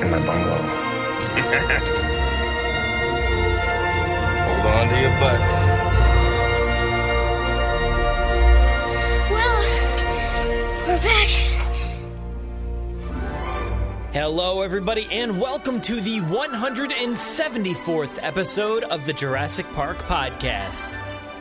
in my bungalow? Hold on to your butts. Well, we're back. Hello, everybody, and welcome to the 174th episode of the Jurassic Park Podcast.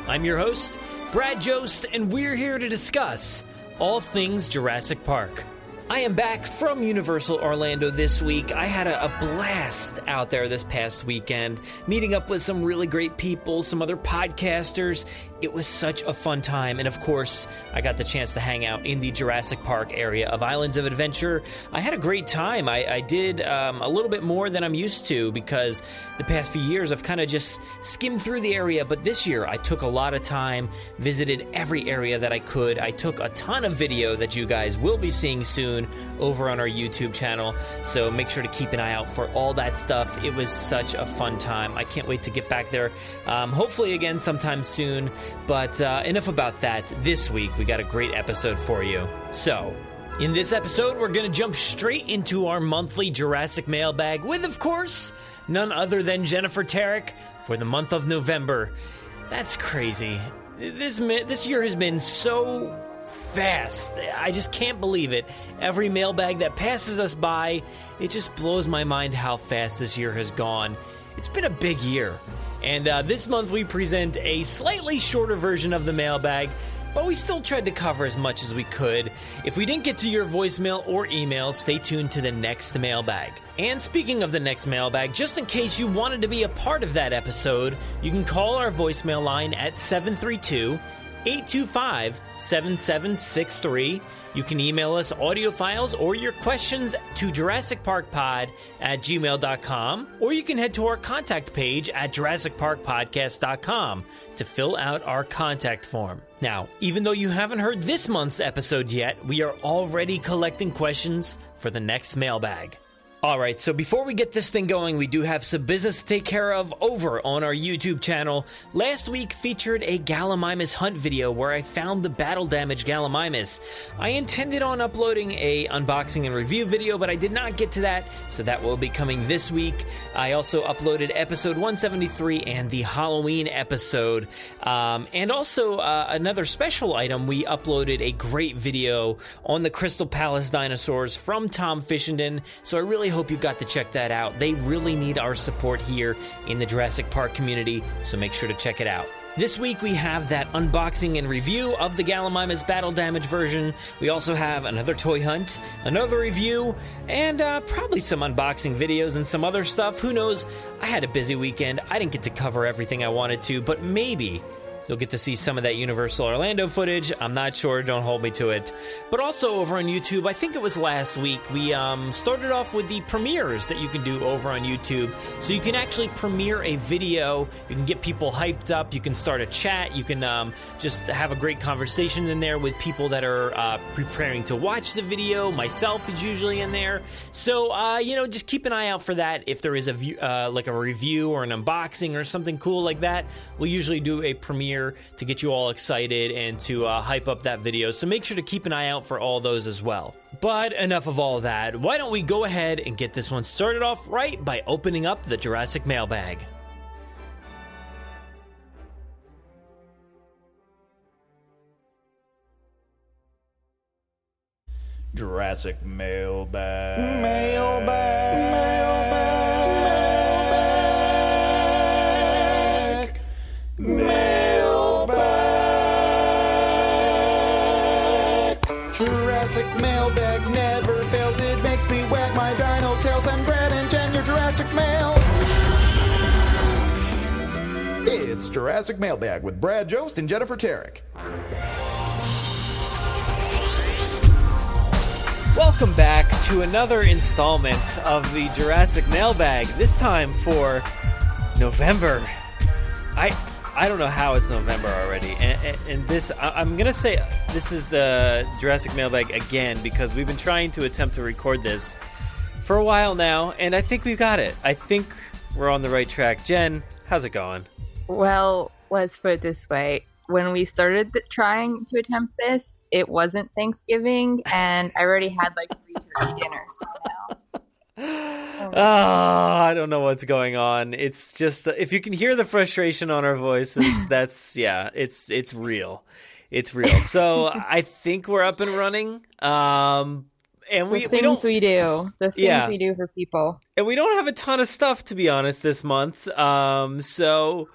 I'm your host, Brad Jost, and we're here to discuss all things Jurassic Park. I am back from Universal Orlando this week. I had a, a, blast out there this past weekend, meeting up with some really great people, some other podcasters. It was such a fun time. And of course, I got the chance to hang out in the Jurassic Park area of Islands of Adventure. I had a great time. I, I did um, a little bit more than I'm used to because the past few years I've kind of just skimmed through the area. But this year I took a lot of time, visited every area that I could. I took a ton of video that you guys will be seeing soon over on our YouTube channel. So make sure to keep an eye out for all that stuff. It was such a fun time. I can't wait to get back there. Um, hopefully, again, sometime soon. But uh, enough about that. This week, we got a great episode for you. So, in this episode, we're going to jump straight into our monthly Jurassic mailbag with, of course, none other than Jennifer Terek for the month of November. That's crazy. This this year has been so fast. I just can't believe it. Every mailbag that passes us by, it just blows my mind how fast this year has gone. It's been a big year. And uh, this month we present a slightly shorter version of the mailbag, but we still tried to cover as much as we could. If we didn't get to your voicemail or email, stay tuned to the next mailbag. And speaking of the next mailbag, just in case you wanted to be a part of that episode, you can call our voicemail line at 732 825 7763. You can email us audio files or your questions to JurassicParkPod at gmail.com, or you can head to our contact page at JurassicParkPodcast.com to fill out our contact form. Now, even though you haven't heard this month's episode yet, we are already collecting questions for the next mailbag. All right, so before we get this thing going, we do have some business to take care of over on our YouTube channel. Last week featured a Gallimimus hunt video where I found the battle damaged Gallimimus. I intended on uploading a unboxing and review video, but I did not get to that, so that will be coming this week. I also uploaded episode 173 and the Halloween episode, um, and also uh, another special item. We uploaded a great video on the Crystal Palace dinosaurs from Tom Fishenden, so I really hope you got to check that out. They really need our support here in the Jurassic Park community, so make sure to check it out. This week we have that unboxing and review of the Gallimimus Battle Damage version. We also have another toy hunt, another review, and uh, probably some unboxing videos and some other stuff. Who knows? I had a busy weekend. I didn't get to cover everything I wanted to, but maybe You'll get to see some of that Universal Orlando footage. I'm not sure, don't hold me to it. But also over on YouTube, I think it was last week, we um, started off with the premieres that you can do over on YouTube. So you can actually premiere a video, you can get people hyped up, you can start a chat, you can um, just have a great conversation in there with people that are uh, preparing to watch the video. Myself is usually in there. So, uh, you know, just keep an eye out for that. If there is a view, uh, like a review or an unboxing or something cool like that, we'll usually do a premiere to get you all excited and to uh, hype up that video. So make sure to keep an eye out for all those as well. But enough of all that. Why don't we go ahead and get this one started off right by opening up the Jurassic mailbag? Jurassic mailbag. Mailbag. Mailbag. Jurassic mailbag never fails. It makes me wag my dino tails Brad and Jen your Jurassic mail. It's Jurassic mailbag with Brad Jost and Jennifer Terek. Welcome back to another installment of the Jurassic Mailbag. This time for November. I I don't know how it's November already, and, and, and this I, I'm gonna say this is the Jurassic Mailbag again because we've been trying to attempt to record this for a while now, and I think we've got it. I think we're on the right track. Jen, how's it going? Well, let's put it this way. When we started trying to attempt this, it wasn't Thanksgiving, and I already had like three turkey dinners now. Oh, I don't know what's going on. It's just if you can hear the frustration on our voices, that's yeah, it's it's real. It's real. So I think we're up and running. Um and we, the we things don't we do, the things Yeah. we do for people. and we don't have a ton of stuff to be honest this month. Um so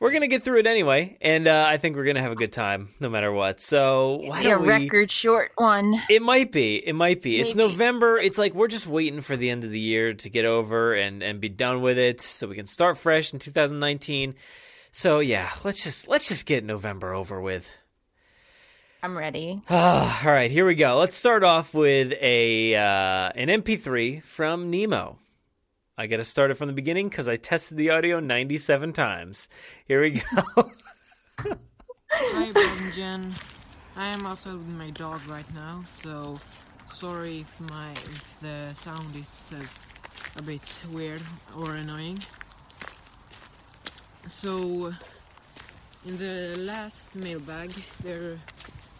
we're gonna get through it anyway, and uh, I think we're gonna have a good time no matter what. So why Be a we? record short one. It might be. It might be. It's November. It's like we're just waiting for the end of the year to get over and and be done with it, so we can start fresh in 2019. So yeah, let's just let's just get November over with. I'm ready. All right, here we go. Let's start off with a uh, an MP3 from Nemo. I got to start it from the beginning because I tested the audio 97 times. Here we go. Hi, Jen. I am outside with my dog right now, so sorry if my if the sound is uh, a bit weird or annoying. So, in the last mailbag, there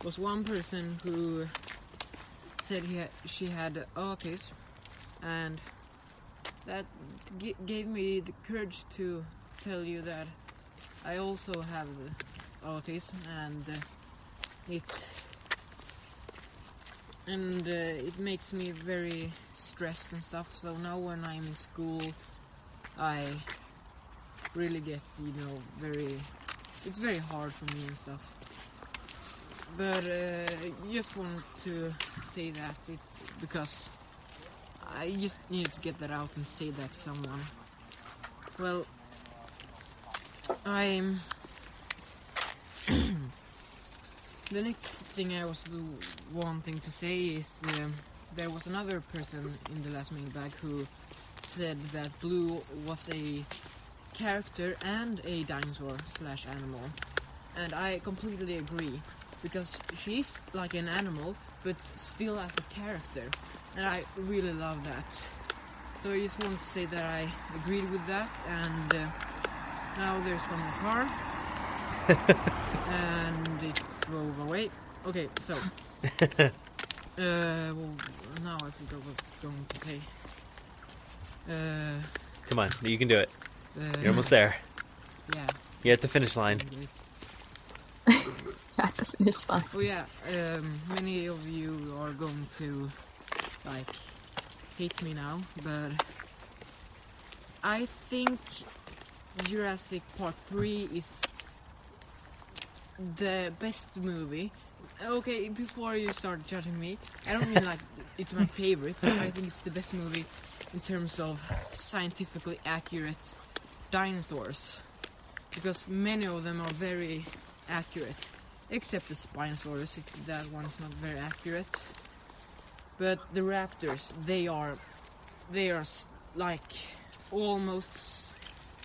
was one person who said he had, she had autism, and that g- gave me the courage to tell you that I also have autism and uh, it and uh, it makes me very stressed and stuff. So now when I'm in school I really get you know very it's very hard for me and stuff. But uh, just want to say that it because I just needed to get that out and say that to someone. Well I'm the next thing I was wanting to say is um, there was another person in the last mailbag who said that Blue was a character and a dinosaur slash animal, and I completely agree because she's like an animal but still as a character, and I really love that. So I just want to say that I agreed with that, and uh, now there's one more car and it drove away. Okay, so. uh, well, now I think I was going to say. Uh, Come on, you can do it. uh, You're almost there. Yeah. You're at the finish line. At the finish line. Oh yeah, um, many of you are going to like hate me now, but I think Jurassic Park 3 is the best movie. Okay, before you start judging me, I don't mean like it's my favorite. I think it's the best movie in terms of scientifically accurate dinosaurs. Because many of them are very accurate. Except the Spinosaurus, that one's not very accurate. But the raptors, they are, they are like almost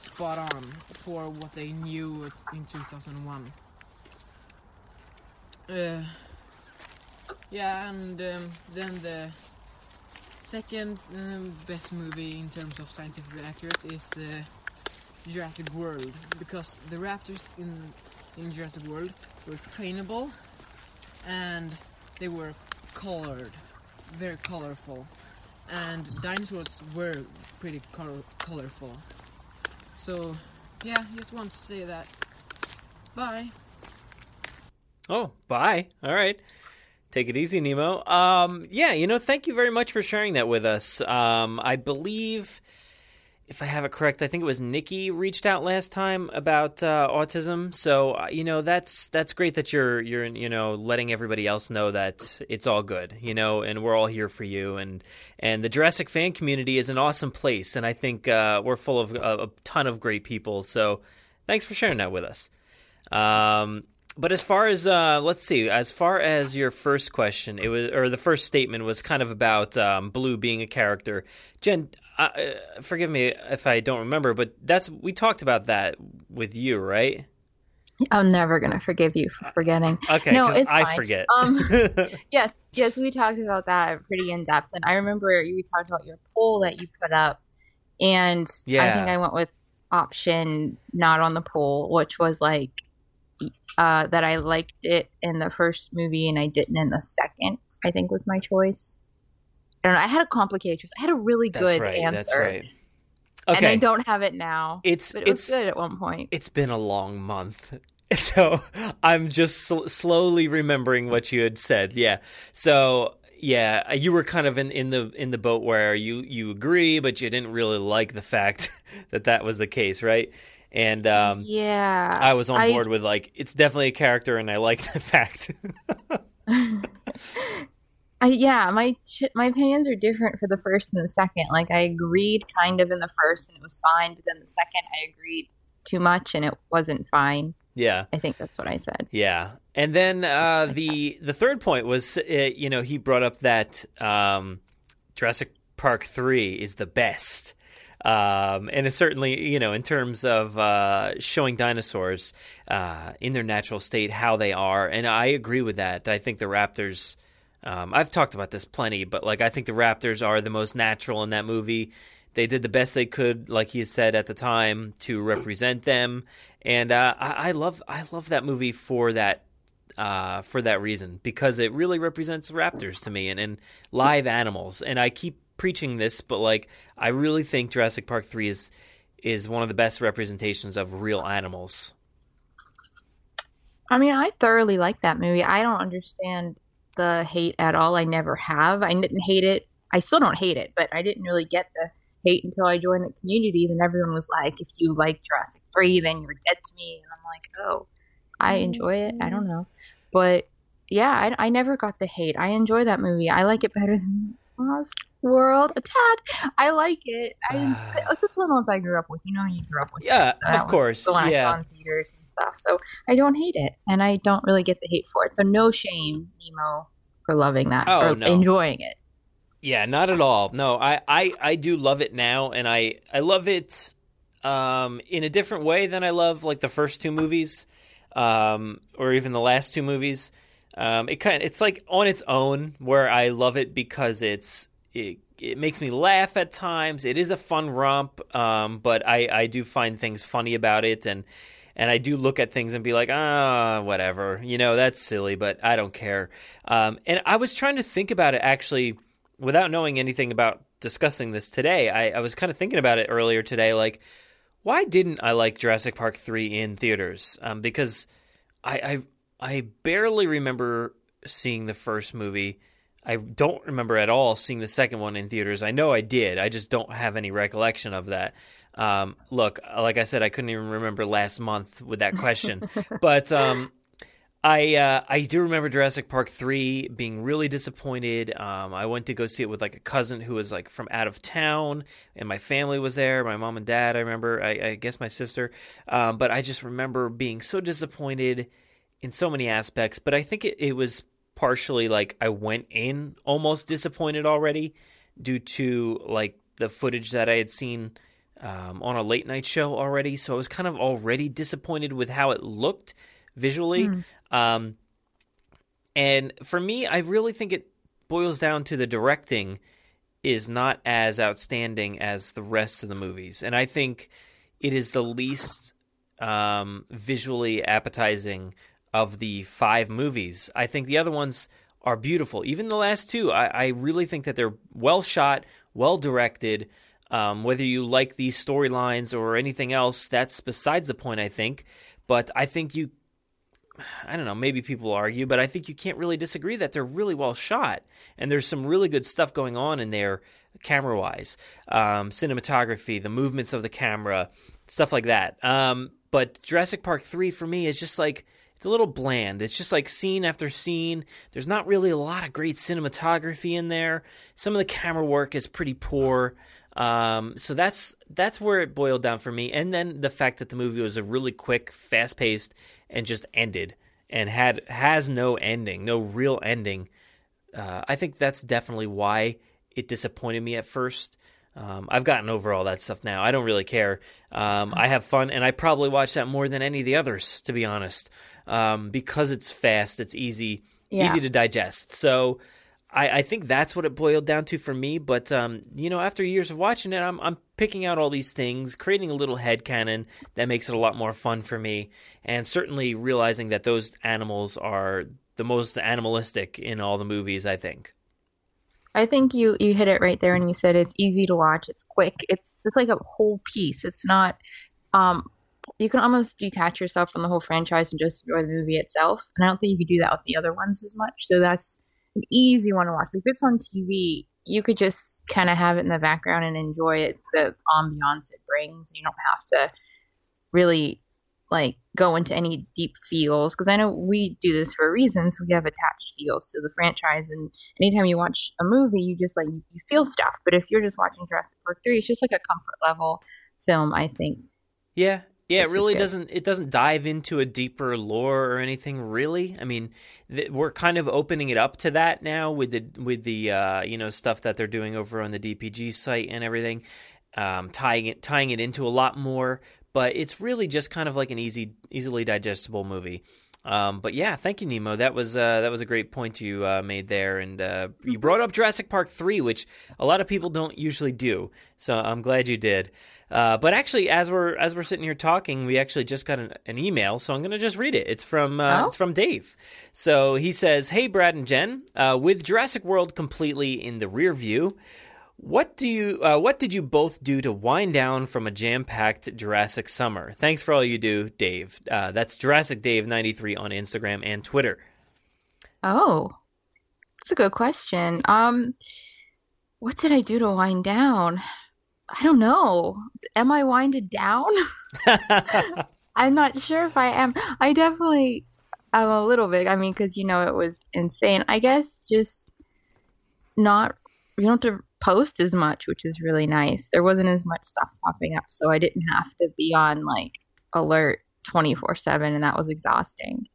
spot on for what they knew in 2001. Uh, yeah, and um, then the second um, best movie in terms of scientifically accurate is uh, Jurassic World because the raptors in in Jurassic World were trainable and they were colored, very colorful, and dinosaurs were pretty color- colorful. So, yeah, just want to say that. Bye. Oh, bye. All right. Take it easy, Nemo. Um, yeah, you know, thank you very much for sharing that with us. Um, I believe, if I have it correct, I think it was Nikki reached out last time about uh, autism. So uh, you know, that's that's great that you're you're you know letting everybody else know that it's all good. You know, and we're all here for you. And and the Jurassic fan community is an awesome place, and I think uh, we're full of a, a ton of great people. So thanks for sharing that with us. Um, but as far as uh, let's see, as far as your first question, it was or the first statement was kind of about um, Blue being a character. Jen, uh, uh, forgive me if I don't remember, but that's we talked about that with you, right? I'm never gonna forgive you for forgetting. Okay, no, it's I fine. forget. Um, yes, yes, we talked about that pretty in depth, and I remember we talked about your poll that you put up, and I think I went with option not on the poll, which was like uh, that I liked it in the first movie and I didn't in the second. I think was my choice. I don't know. I had a complicated choice. I had a really That's good right. answer, That's right. and I don't have it now. it's but it was it's good at one point. it's been a long month. So I'm just sl- slowly remembering what you had said. Yeah. So yeah, you were kind of in, in the in the boat where you you agree, but you didn't really like the fact that that was the case, right? And um, yeah, I was on board with like it's definitely a character, and I like the fact. I, yeah, my ch- my opinions are different for the first and the second. Like I agreed kind of in the first and it was fine, but then the second I agreed too much and it wasn't fine. yeah. I think that's what I said. Yeah, and then uh, the the third point was, uh, you know, he brought up that um, Jurassic Park three is the best, um, and it's certainly, you know, in terms of uh, showing dinosaurs uh, in their natural state, how they are, and I agree with that. I think the raptors. Um, I've talked about this plenty, but like I think the raptors are the most natural in that movie. They did the best they could, like he said at the time, to represent them, and uh, I, I love I love that movie for that uh, for that reason because it really represents raptors to me and, and live animals. And I keep preaching this, but like I really think Jurassic Park three is is one of the best representations of real animals. I mean, I thoroughly like that movie. I don't understand the hate at all. I never have. I didn't hate it. I still don't hate it, but I didn't really get the hate until I joined the community. Then everyone was like, if you like Jurassic 3, then you're dead to me. And I'm like, oh, I mm-hmm. enjoy it. I don't know. But yeah, I, I never got the hate. I enjoy that movie. I like it better than Lost World a tad. I like it. I, it's just one of the ones I grew up with. You know, you grew up with. Yeah, it, so of course. The one I Yeah. saw in theaters and stuff. So I don't hate it, and I don't really get the hate for it. So no shame, Nemo, for loving that Oh, or no. enjoying it. Yeah, not at all. No, I, I, I do love it now, and I, I love it um, in a different way than I love like the first two movies, um, or even the last two movies. Um, it kind, it's like on its own where I love it because it's it, it makes me laugh at times. It is a fun romp, um, but I, I do find things funny about it, and and I do look at things and be like, ah, whatever, you know, that's silly, but I don't care. Um, and I was trying to think about it actually without knowing anything about discussing this today. I, I was kind of thinking about it earlier today, like, why didn't I like Jurassic Park three in theaters? Um, because I, I barely remember seeing the first movie. I don't remember at all seeing the second one in theaters. I know I did. I just don't have any recollection of that. Um, look, like I said, I couldn't even remember last month with that question. but um, I uh, I do remember Jurassic Park three being really disappointed. Um, I went to go see it with like a cousin who was like from out of town, and my family was there. My mom and dad. I remember. I, I guess my sister. Um, but I just remember being so disappointed in so many aspects. But I think it, it was partially like I went in almost disappointed already due to like the footage that I had seen um, on a late night show already. So I was kind of already disappointed with how it looked visually. Um, and for me, I really think it boils down to the directing is not as outstanding as the rest of the movies. And I think it is the least um, visually appetizing of the five movies. I think the other ones are beautiful. Even the last two, I, I really think that they're well shot, well directed. Um, whether you like these storylines or anything else, that's besides the point, I think. But I think you, I don't know, maybe people argue, but I think you can't really disagree that they're really well shot. And there's some really good stuff going on in there, camera wise, um, cinematography, the movements of the camera, stuff like that. Um, but Jurassic Park 3 for me is just like, it's a little bland. It's just like scene after scene. There's not really a lot of great cinematography in there. Some of the camera work is pretty poor. Um, so that's that's where it boiled down for me. And then the fact that the movie was a really quick, fast paced, and just ended. and had has no ending, no real ending. Uh, I think that's definitely why it disappointed me at first. Um, I've gotten over all that stuff now. I don't really care. Um, I have fun, and I probably watch that more than any of the others, to be honest, um, because it's fast, it's easy, Yeah. easy to digest. So I, I think that's what it boiled down to for me. But um, you know, after years of watching it, I'm, I'm picking out all these things, creating a little head canon that makes it a lot more fun for me, and certainly realizing that those animals are the most animalistic in all the movies. I think. I think you you hit it right there and you said it's easy to watch, it's quick. It's it's like a whole piece. It's not um you can almost detach yourself from the whole franchise and just enjoy the movie itself. And I don't think you could do that with the other ones as much. So that's an easy one to watch. If it's on TV, you could just kind of have it in the background and enjoy it, the ambiance it brings. You don't have to really like go into any deep feels because I know we do this for reasons. We have attached feels to the franchise, and anytime you watch a movie, you just like you, you feel stuff. But if you're just watching Jurassic Park three, it's just like a comfort level film. I think. Yeah, yeah, it really doesn't. It doesn't dive into a deeper lore or anything. Really, I mean, th- we're kind of opening it up to that now with the with the uh, you know stuff that they're doing over on the DPG site and everything, um, tying it tying it into a lot more. But it's really just kind of like an easy, easily digestible movie. Um, but yeah, thank you, Nemo. That was uh, that was a great point you uh, made there, and uh, you brought up Jurassic Park three, which a lot of people don't usually do. So I'm glad you did. Uh, but actually, as we're as we're sitting here talking, we actually just got an, an email, so I'm going to just read it. It's from uh, Oh. it's from Dave. So he says, "Hey, Brad and Jen, uh, with Jurassic World completely in the rear view." What do you? Uh, what did you both do to wind down from a jam-packed Jurassic summer? Thanks for all you do, Dave. Uh, that's Jurassic Dave ninety three on Instagram and Twitter. Oh, that's a good question. Um, what did I do to wind down? I don't know. Am I winded down? I'm not sure if I am. I definitely am a little bit. I mean, because you know it was insane. I guess just not. You don't have to post as much, which is really nice. There wasn't as much stuff popping up, so I didn't have to be on like alert 24 seven, and that was exhausting.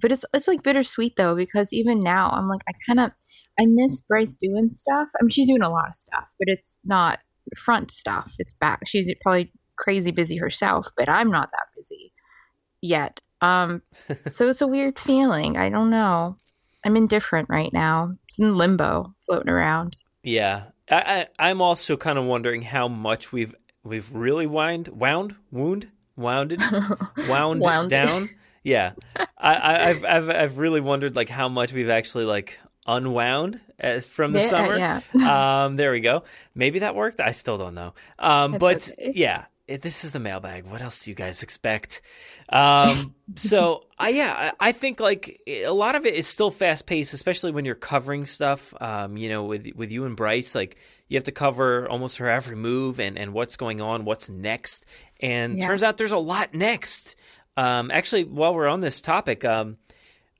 But it's it's like bittersweet though because even now I'm like I kind of I miss Bryce doing stuff. I mean she's doing a lot of stuff, but it's not front stuff. It's back. She's probably crazy busy herself, but I'm not that busy yet. Um, so it's a weird feeling. I don't know. I'm indifferent right now. It's in limbo, floating around. Yeah, I, I, I'm also kind of wondering how much we've we've really wind wound wound wounded wound Wound. down. Yeah, I, I, I've I've I've really wondered like how much we've actually like unwound uh, from the Yeah, summer. yeah. um, there we go. Maybe that worked. I still don't know. Um, but okay. yeah, it, this is the mailbag. What else do you guys expect? Um, so I yeah, I, I think like a lot of it is still fast paced, especially when you're covering stuff. Um, you know, with with you and Bryce, like you have to cover almost her every move and and what's going on, what's next, and Yeah. turns out there's a lot next. Um, actually, while we're on this topic, um,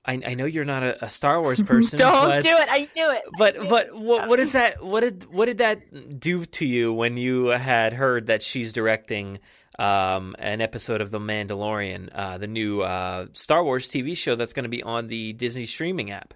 I, I know you're not a, a Star Wars person. Don't but, do it. I knew it. But but what what is that? What did what did that do to you when you had heard that she's directing um, an episode of The Mandalorian, uh, the new uh, Star Wars TV show that's going to be on the Disney streaming app?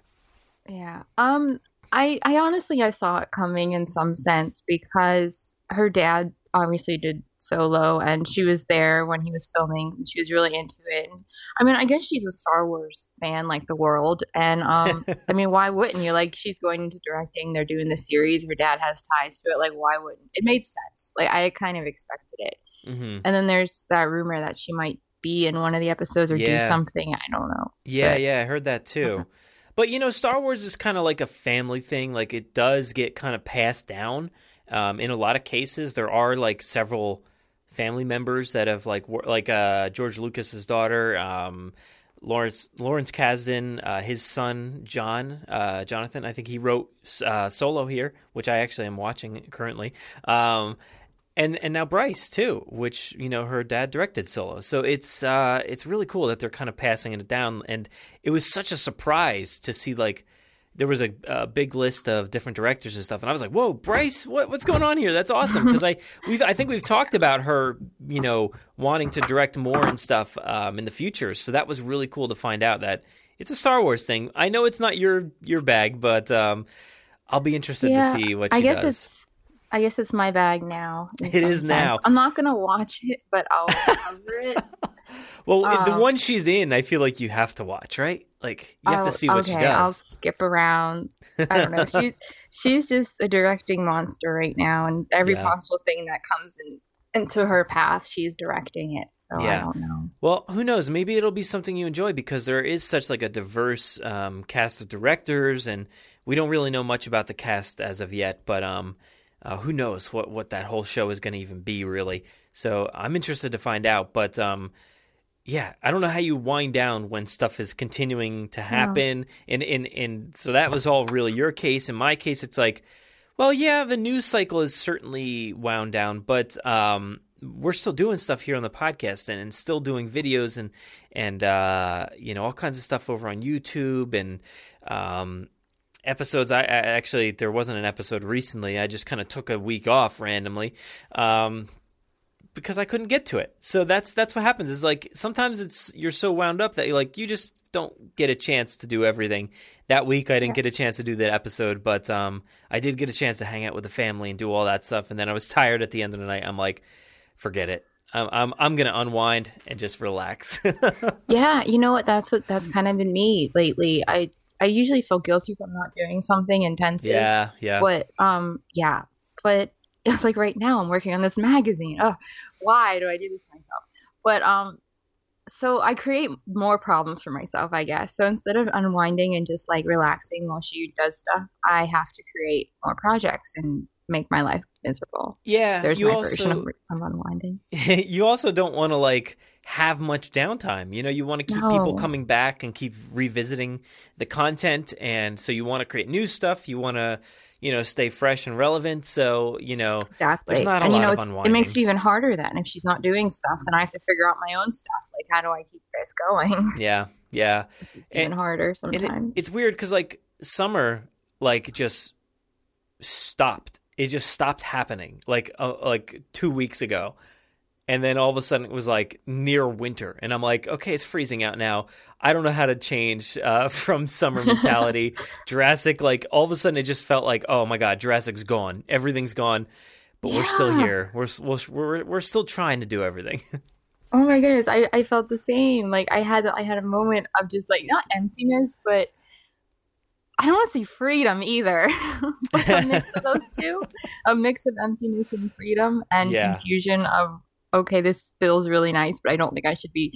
Yeah. Um I I honestly I saw it coming in some sense because her dad obviously did solo and she was there when he was filming and she was really into it. And, I mean, I guess she's a Star Wars fan like the world and um I mean, why wouldn't you? Like she's going into directing, they're doing the series, her dad has ties to it, like why wouldn't? It made sense. Like I kind of expected it. hmm And then there's that rumor that she might be in one of the episodes or Yeah. do something, I don't know. Yeah, But- yeah, I heard that too. But you know, Star Wars is kind of like a family thing. Like it does get kind of passed down. Um, in a lot of cases, there are like several family members that have like like uh, George Lucas's daughter, um, Lawrence Lawrence Kasdan, uh, his son John uh, Jonathan. I think he wrote uh, Solo here, which I actually am watching currently. Um, and and now Bryce too, which you know her dad directed Solo. So it's uh it's really cool that they're kind of passing it down. And it was such a surprise to see like there was a, a big list of different directors and stuff, and I was like, "Whoa, Bryce, what, what's going on here? That's awesome!" Because I we've I think we've talked about her, you know, wanting to direct more and stuff um, in the future. So that was really cool to find out that it's a Star Wars thing. I know it's not your your bag, but um, I'll be interested Yeah, to see what she I guess does. it's I guess it's my bag now. It is sense. now. I'm not gonna watch it, but I'll cover it. Well, the um, one she's in, I feel like you have to watch, right? Like you have Oh, to see what okay, she I'll skip around. I don't know. she's she's just a directing monster right now, and every Yeah. possible thing that comes in, into her path, she's directing it. So I Yeah. don't know. Well, who knows? Maybe it'll be something you enjoy because there is such like a diverse um, cast of directors, and we don't really know much about the cast as of yet. But um, uh, who knows what what that whole show is going to even be really? So I'm interested to find out. But um, yeah, I don't know how you wind down when stuff is continuing to happen, and and and so that was all really your case. In my case, it's like, well, yeah, the news cycle is certainly wound down, but um, we're still doing stuff here on the podcast and, and still doing videos and and uh, you know all kinds of stuff over on YouTube and um, episodes. I, I actually there wasn't an episode recently. I just kind of took a week off randomly. Um, because I couldn't get to it. So that's that's what happens. Is like sometimes it's you're so wound up that you like you just don't get a chance to do everything. That week I didn't get a chance to do that episode, but um I did get a chance to hang out with the family and do all that stuff. And then I was tired at the end of the night. I'm like, forget it. I'm I'm, I'm gonna unwind and just relax. Yeah, you know what? That's what that's kind of been me lately. I I usually feel guilty if I'm not doing something intensive. yeah, yeah. But um, yeah. But like right now I'm working on this magazine. Oh, why do I do this to myself? But um, so I create more problems for myself, I guess. So instead of unwinding and just like relaxing while she does stuff, I have to create more projects and make my life miserable. Yeah, There's you my version also of, of unwinding. you also don't want to like have much downtime. You know, you want to keep people coming back and keep revisiting the content, and so you want to create new stuff. You want to, you know, stay fresh and relevant. So you know, Exactly. there's not a and you know, of unwinding. it makes it even harder then if she's not doing stuff. Then I have to figure out my own stuff. Like, how do I keep this going? yeah, yeah. It's even And- harder And it- sometimes. it's weird because like summer, like just stopped. It just stopped happening. Like uh, like two weeks ago. And then all of a sudden it was like near winter, and I'm like, okay, it's freezing out now. I don't know how to change uh, from summer mentality. Jurassic, like all of a sudden, it just felt like, oh my god, Jurassic's gone, everything's gone, but we're still here. We're we're we're we're still trying to do everything. Oh my goodness, I, I felt the same. Like I had I had a moment of just like not emptiness, but I don't want to say freedom either. but a mix of those two, a mix of emptiness and freedom, and Yeah. confusion of okay, this feels really nice, but I don't think I should be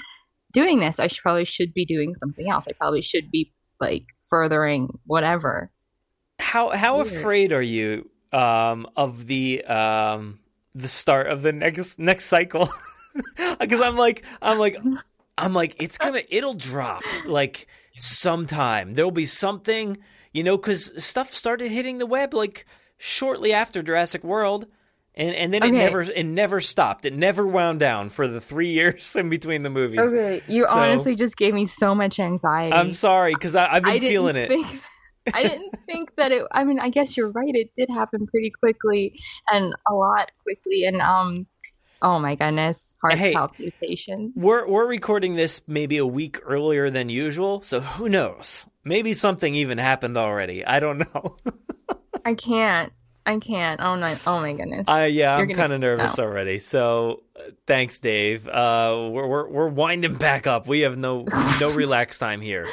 doing this. I should probably should be doing something else. I probably should be like furthering whatever. how how afraid are you um, of the um, the start of the next next cycle? Because I'm like I'm like I'm like it's gonna it'll drop like sometime. There'll be something you know because stuff started hitting the web like shortly after Jurassic World. And, and then it never it never stopped. It never wound down for the three years in between the movies. Okay, you So- honestly just gave me so much anxiety. I'm sorry because I've been I feeling it. think I didn't think that it I mean I guess you're right it did happen pretty quickly and a lot quickly and um oh my goodness heart Hey. palpitations We're we're recording this maybe a week earlier than usual, so who knows? Maybe something even happened already. I don't know. I can't I can't oh my oh my goodness I yeah, You're I'm kind of nervous no. already. So uh, thanks, Dave. Uh, we're we're we're winding back up. We have no no relax time here.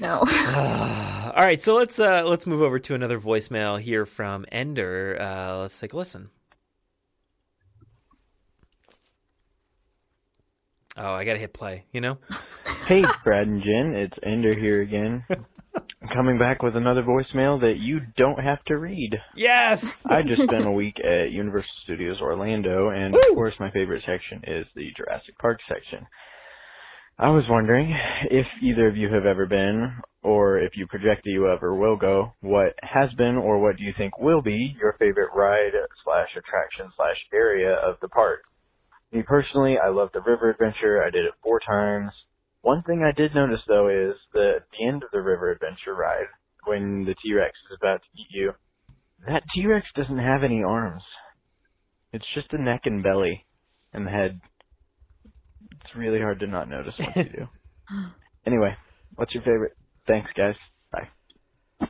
no All right, so let's uh let's move over to another voicemail here from Ender. Uh, let's take a listen. Oh, I gotta hit play. You know. Hey, Brad and Jen, it's Ender here again. Coming back with another voicemail that you don't have to read. Yes. I just spent a week at Universal Studios Orlando, and of course, my favorite section is the Jurassic Park section. I was wondering if either of you have ever been, or if you project that you ever will go, what has been, or what do you think will be your favorite ride slash attraction slash area of the park? Me personally, I love the river adventure. I did it four times. One thing I did notice though is that at the end of the river adventure ride, when the T-Rex is about to eat you. That T-Rex doesn't have any arms. It's just a neck and belly and the head. It's really hard to not notice once you do. Anyway, what's your favorite? Thanks, guys. Bye.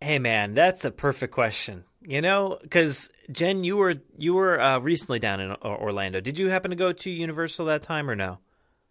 Hey man, that's a perfect question. You know, because Jen, you were you were uh, recently down in Orlando. Did you happen to go to Universal that time or no?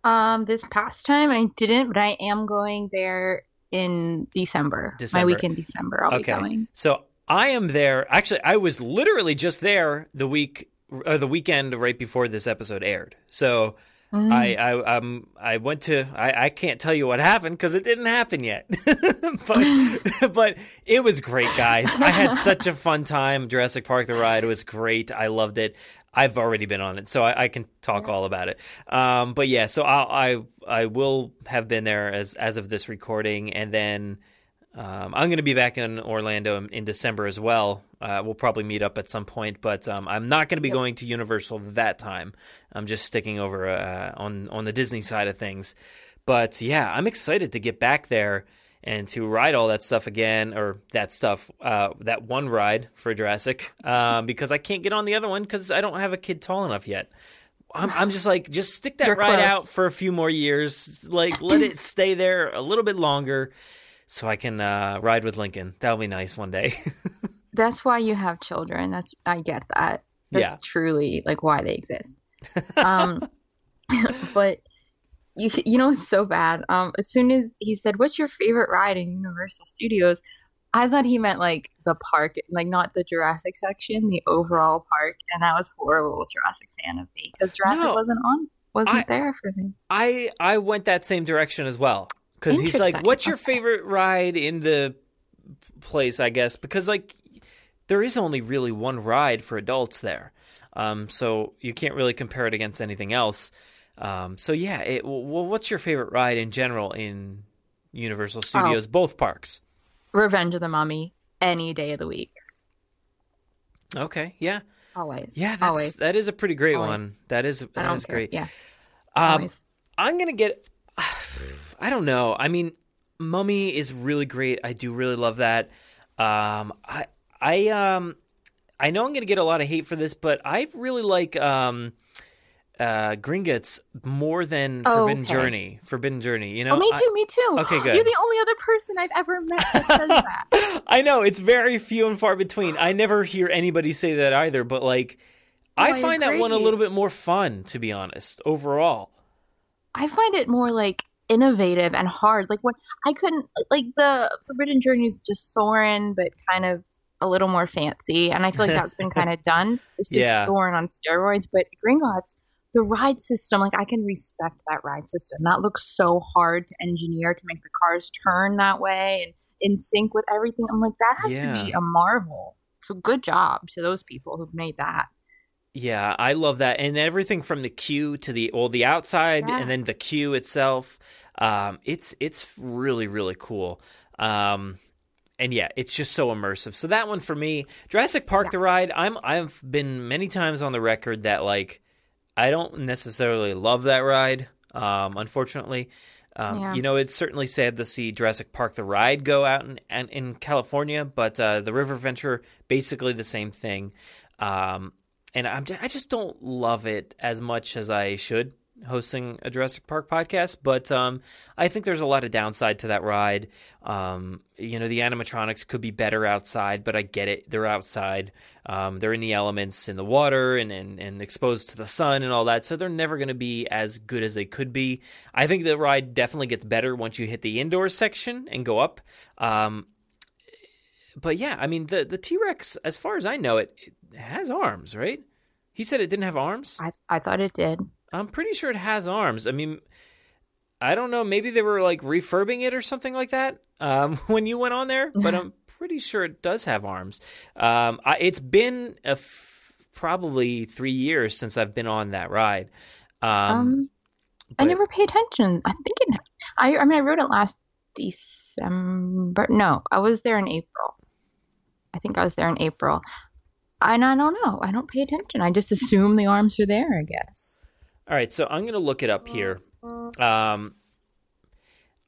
Um, this past time I didn't, but I am going there in December. December. My week in December, I'll okay. be going. So I am there. Actually, I was literally just there the week or the weekend right before this episode aired. So Mm. I I um I went to I, I can't tell you what happened because it didn't happen yet, but but it was great, guys. I had such a fun time. Jurassic Park the ride was great. I loved it. I've already been on it, so I, I can talk all about it. Um, but yeah, so I, I I will have been there as as of this recording, and then um, I'm going to be back in Orlando in, in December as well. Uh, we'll probably meet up at some point, but um, I'm not going to be going to Universal that time. I'm just sticking over uh, on on the Disney side of things. But yeah, I'm excited to get back there and to ride all that stuff again, or that stuff, uh, that one ride for Jurassic, um, because I can't get on the other one because I don't have a kid tall enough yet. I'm, I'm just like, just stick that You're ride close. out for a few more years. Like, let it stay there a little bit longer so I can uh, ride with Lincoln. That'll be nice one day. That's why you have children. That's I get that. That's Yeah. truly like why they exist. Um, but you you know it's so bad. Um, as soon as he said, "What's your favorite ride in Universal Studios?" I thought he meant like the park, like not the Jurassic section, the overall park, and that was horrible. Jurassic fan of me because Jurassic No. wasn't on, wasn't I- there for me. I I went that same direction as well because he's like. "What's your favorite ride in the place?" I guess because like there is only really one ride for adults there, um, so you can't really compare it against anything else. Um, so yeah, it, well, what's your favorite ride in general in Universal Oh. Studios, both parks? Revenge of the Mummy, any day of the week, Okay, yeah, always. yeah, that's, always. that is a pretty great Always. one. That is that is care. great. Yeah, Um. I'm gonna get. I don't know. I mean, Mummy is really great. I do really love that. Um, I I um, I know I'm gonna get a lot of hate for this, but I really like um, uh, Gringotts more than Oh, Forbidden okay. Journey. Forbidden Journey. You know. oh, me I- too. me too. Okay, good. You're the only other person I've ever met that says that. I know it's very few and far between. I never hear anybody say that either, but like I I find that one a little bit more fun, to be honest. Overall, I find it more like innovative and hard. Like when I couldn't like the Forbidden Journey is just Soarin', but kind of a little more fancy, and I feel like that's been kind of done. It's just Yeah. Soarin' on steroids. But Gringotts, the ride system, like I can respect that ride system. That looks so hard to engineer to make the cars turn that way and in sync with everything. I'm like that has to be a marvel. So good job to those people who've made that. Yeah, I love that, and everything from the queue to the well, the outside, Yeah. and then the queue itself. Um, it's it's really really cool. Um, and yeah, it's just so immersive. So that one for me, Jurassic Park the ride. I'm I've been many times on the record that like I don't necessarily love that ride. Um, unfortunately, um, Yeah. you know, it's certainly sad to see Jurassic Park the ride go out in in, in California, but uh, the River Adventure basically the same thing. Um, and I'm just, I just don't love it as much as I should hosting a Jurassic Park podcast. But um, I think there's a lot of downside to that ride. Um, you know, the animatronics could be better outside, but I get it. They're outside. Um, they're in the elements, in the water, and, and and exposed to the sun and all that. So they're never going to be as good as they could be. I think the ride definitely gets better once you hit the indoor section and go up. Um, but yeah, I mean the the T Rex, as far as I know, it, it has arms, right? He said it didn't have arms. I I thought it did. I'm pretty sure it has arms. I mean, I don't know. Maybe they were like refurbing it or something like that um, when you went on there, but I'm pretty sure it does have arms. Um, I, it's been a f- probably three years since I've been on that ride. Um, Um, I never pay attention. I think it. I I mean, I rode it last December. No, I was there in April. I think I was there in April. And I don't know. I don't pay attention. I just assume the arms are there. I guess. All right, so I'm going to look it up here. Um,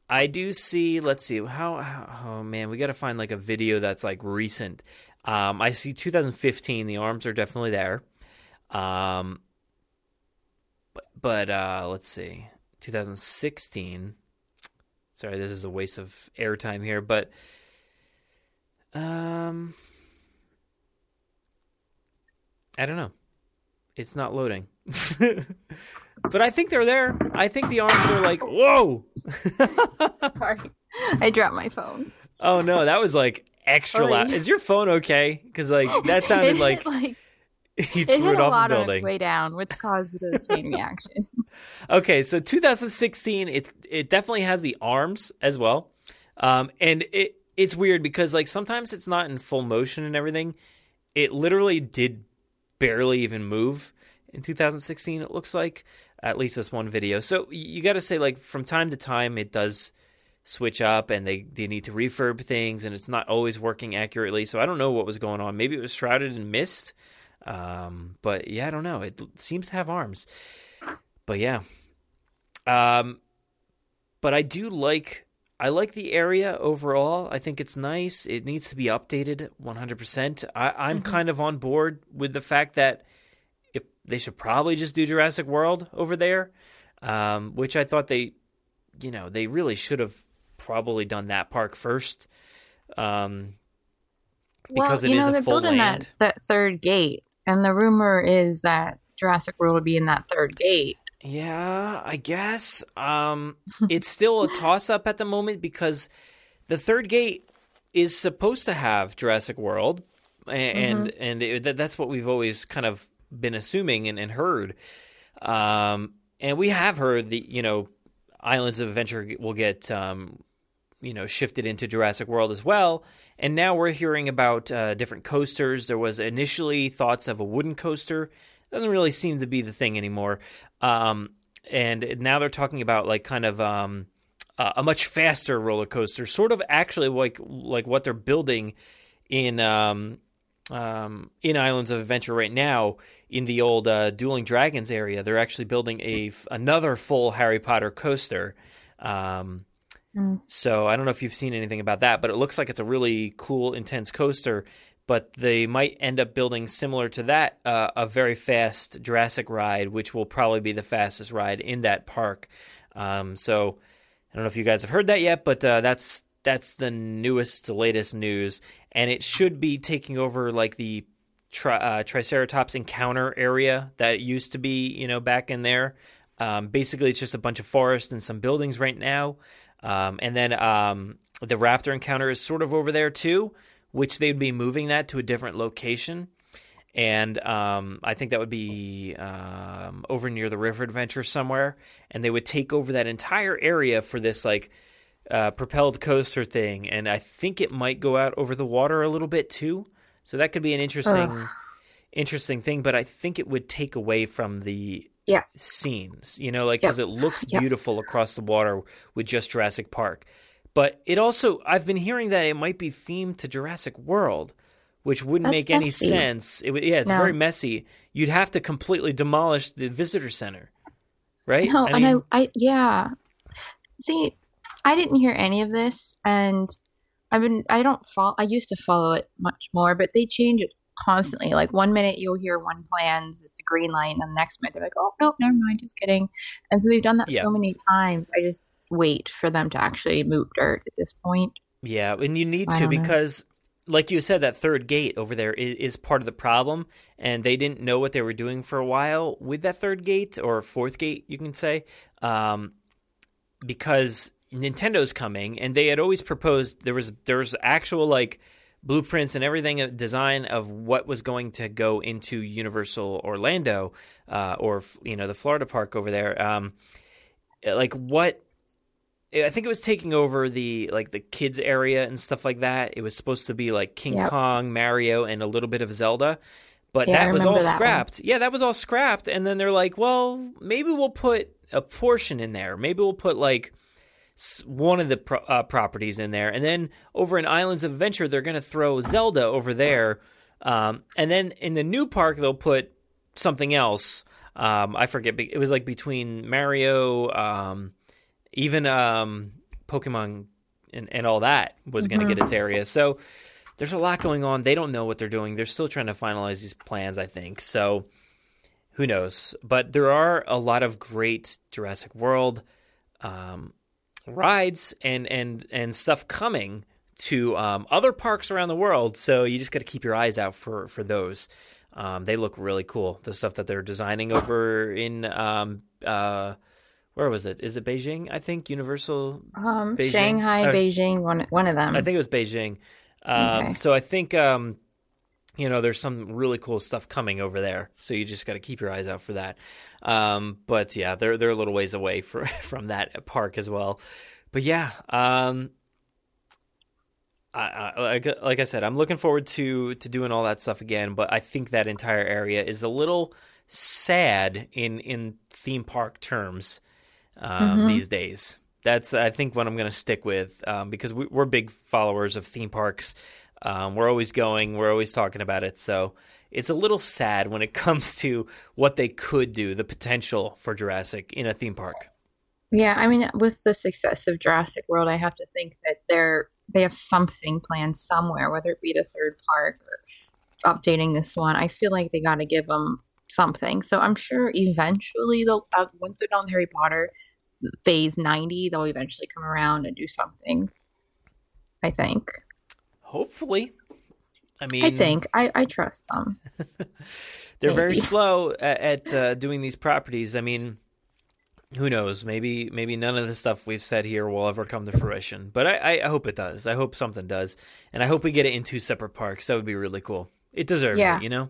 I do see. Let's see how. how oh man, we got to find like a video that's like recent. Um, I see 2015. The arms are definitely there. Um, but but uh, let's see, 2016. Sorry, this is a waste of airtime here, but um, I don't know. It's not loading. but I think they're there. I think the arms are like, whoa. Sorry, I dropped my phone. Oh no, that was like extra Really? loud. Is your phone okay? Because like that sounded hit, like like he it threw hit it a off lot a on its building. way down, which caused a chain reaction. Okay, so 2016, it it definitely has the arms as well, um, and it it's weird because like sometimes it's not in full motion and everything. It literally did barely even move in 2016. It looks like at least this one video. So you got to say like from time to time it does switch up and they they need to refurb things and it's not always working accurately. So I don't know what was going on. Maybe it was shrouded in mist. Um, but yeah, I don't know. It seems to have arms. But yeah. Um, but I do like I like the area overall. I think it's nice. It needs to be updated 100%. I, I'm kind of on board with the fact that they should probably just do Jurassic World over there, um, which I thought they, you know, they really should have probably done that park first, um, because well, it you know a they're full building land. that that third gate, and the rumor is that Jurassic World will be in that third gate. Yeah, I guess. Um, it's still a toss up at the moment because the third gate is supposed to have Jurassic World, and and it, that's what we've always kind of been assuming and, and heard. Um, and we have heard the you know Islands of Adventure will get um, you know shifted into Jurassic World as well. And now we're hearing about uh, different coasters. There was initially thoughts of a wooden coaster. Doesn't really seem to be the thing anymore. Um, and now they're talking about like kind of um, a much faster roller coaster, sort of actually like like what they're building in um, um, in Islands of Adventure right now in the old uh, Dueling Dragons area. They're actually building a f- another full Harry Potter coaster. Um, so I don't know if you've seen anything about that, but it looks like it's a really cool, intense coaster. But they might end up building similar to that uh, a very fast Jurassic ride, which will probably be the fastest ride in that park. Um, so I don't know if you guys have heard that yet, but uh, that's that's the newest, latest news, and it should be taking over like the tri- uh, Triceratops encounter area that used to be, you know, back in there. Um, basically, it's just a bunch of forest and some buildings right now. Um, and then um, the raptor encounter is sort of over there too, which they'd be moving that to a different location. And um, I think that would be um, over near the River Adventure somewhere. And they would take over that entire area for this like uh, propelled coaster thing. And I think it might go out over the water a little bit too. So that could be an interesting, Ugh. interesting thing. But I think it would take away from the Yeah. scenes, you know, like because it looks beautiful across the water with just Jurassic Park. But it also, I've been hearing that it might be themed to Jurassic World, which wouldn't That's make any sense. It would, yeah, it's No. very messy. You'd have to completely demolish the visitor center, right? No, I and I, I, yeah. See, I didn't hear any of this, and I've been, I don't follow, I used to follow it much more, but they change it constantly. Like one minute you'll hear one plans, it's a green light, and the next minute they're like, oh, no, never mind, just kidding. And so they've done that Yeah. so many times. I just wait for them to actually move dirt at this point. Yeah, and you need I to don't know. because, like you said, that third gate over there is, is part of the problem, and they didn't know what they were doing for a while with that third gate or fourth gate, you can say, um, because Nintendo's coming, and they had always proposed there was there was actual like blueprints and everything uh, design of what was going to go into Universal Orlando uh, or you know the Florida park over there. Um, like what I think it was taking over the like the kids area and stuff like that. It was supposed to be like King Yep. Kong, Mario, and a little bit of Zelda, but Yeah, that was all that one. scrapped. Yeah, that was all scrapped. And then they're like, well, maybe we'll put a portion in there. Maybe we'll put like one of the pro- uh, properties in there, and then over in Islands of Adventure, they're going to throw Zelda over there, um, and then in the new park they'll put something else. Um, I forget. It was like between Mario, um, even um, Pokemon and, and all that was going to Mhm. get its area. So there's a lot going on. They don't know what they're doing. They're still trying to finalize these plans, I think. So who knows? But there are a lot of great Jurassic World um, rides and and and stuff coming to um, other parks around the world. So you just got to keep your eyes out for for those. Um, they look really cool. The stuff that they're designing over in um, uh, where was it? Is it Beijing? I think Universal. Um, Beijing? Shanghai, Or- Beijing, one one of them. I think it was Beijing. Um, Okay. So I think um, you know there's some really cool stuff coming over there. So you just got to keep your eyes out for that. Um, but yeah, they're they're a little ways away for, from that park as well. But yeah, um, I, I, like, like I said, I'm looking forward to to doing all that stuff again. But I think that entire area is a little sad in in theme park terms um, Mhm. these days. That's I think what I'm going to stick with um, because we, we're big followers of theme parks. Um, we're always going. We're always talking about it. So it's a little sad when it comes to what they could do, the potential for Jurassic in a theme park. Yeah, I mean, with the success of Jurassic World, I have to think that they're they have something planned somewhere, whether it be the third park or updating this one. I feel like they got to give them something. So I'm sure eventually they'll uh, once they're done Harry Potter phase 90, they'll eventually come around and do something. I think. Hopefully, I mean, I think I I trust them. they're very slow at, at uh, doing these properties. I mean, who knows? Maybe maybe none of the stuff we've said here will ever come to fruition. But I, I hope it does. I hope something does, and I hope we get it in two separate parks. That would be really cool. It deserves Yeah. it, you know.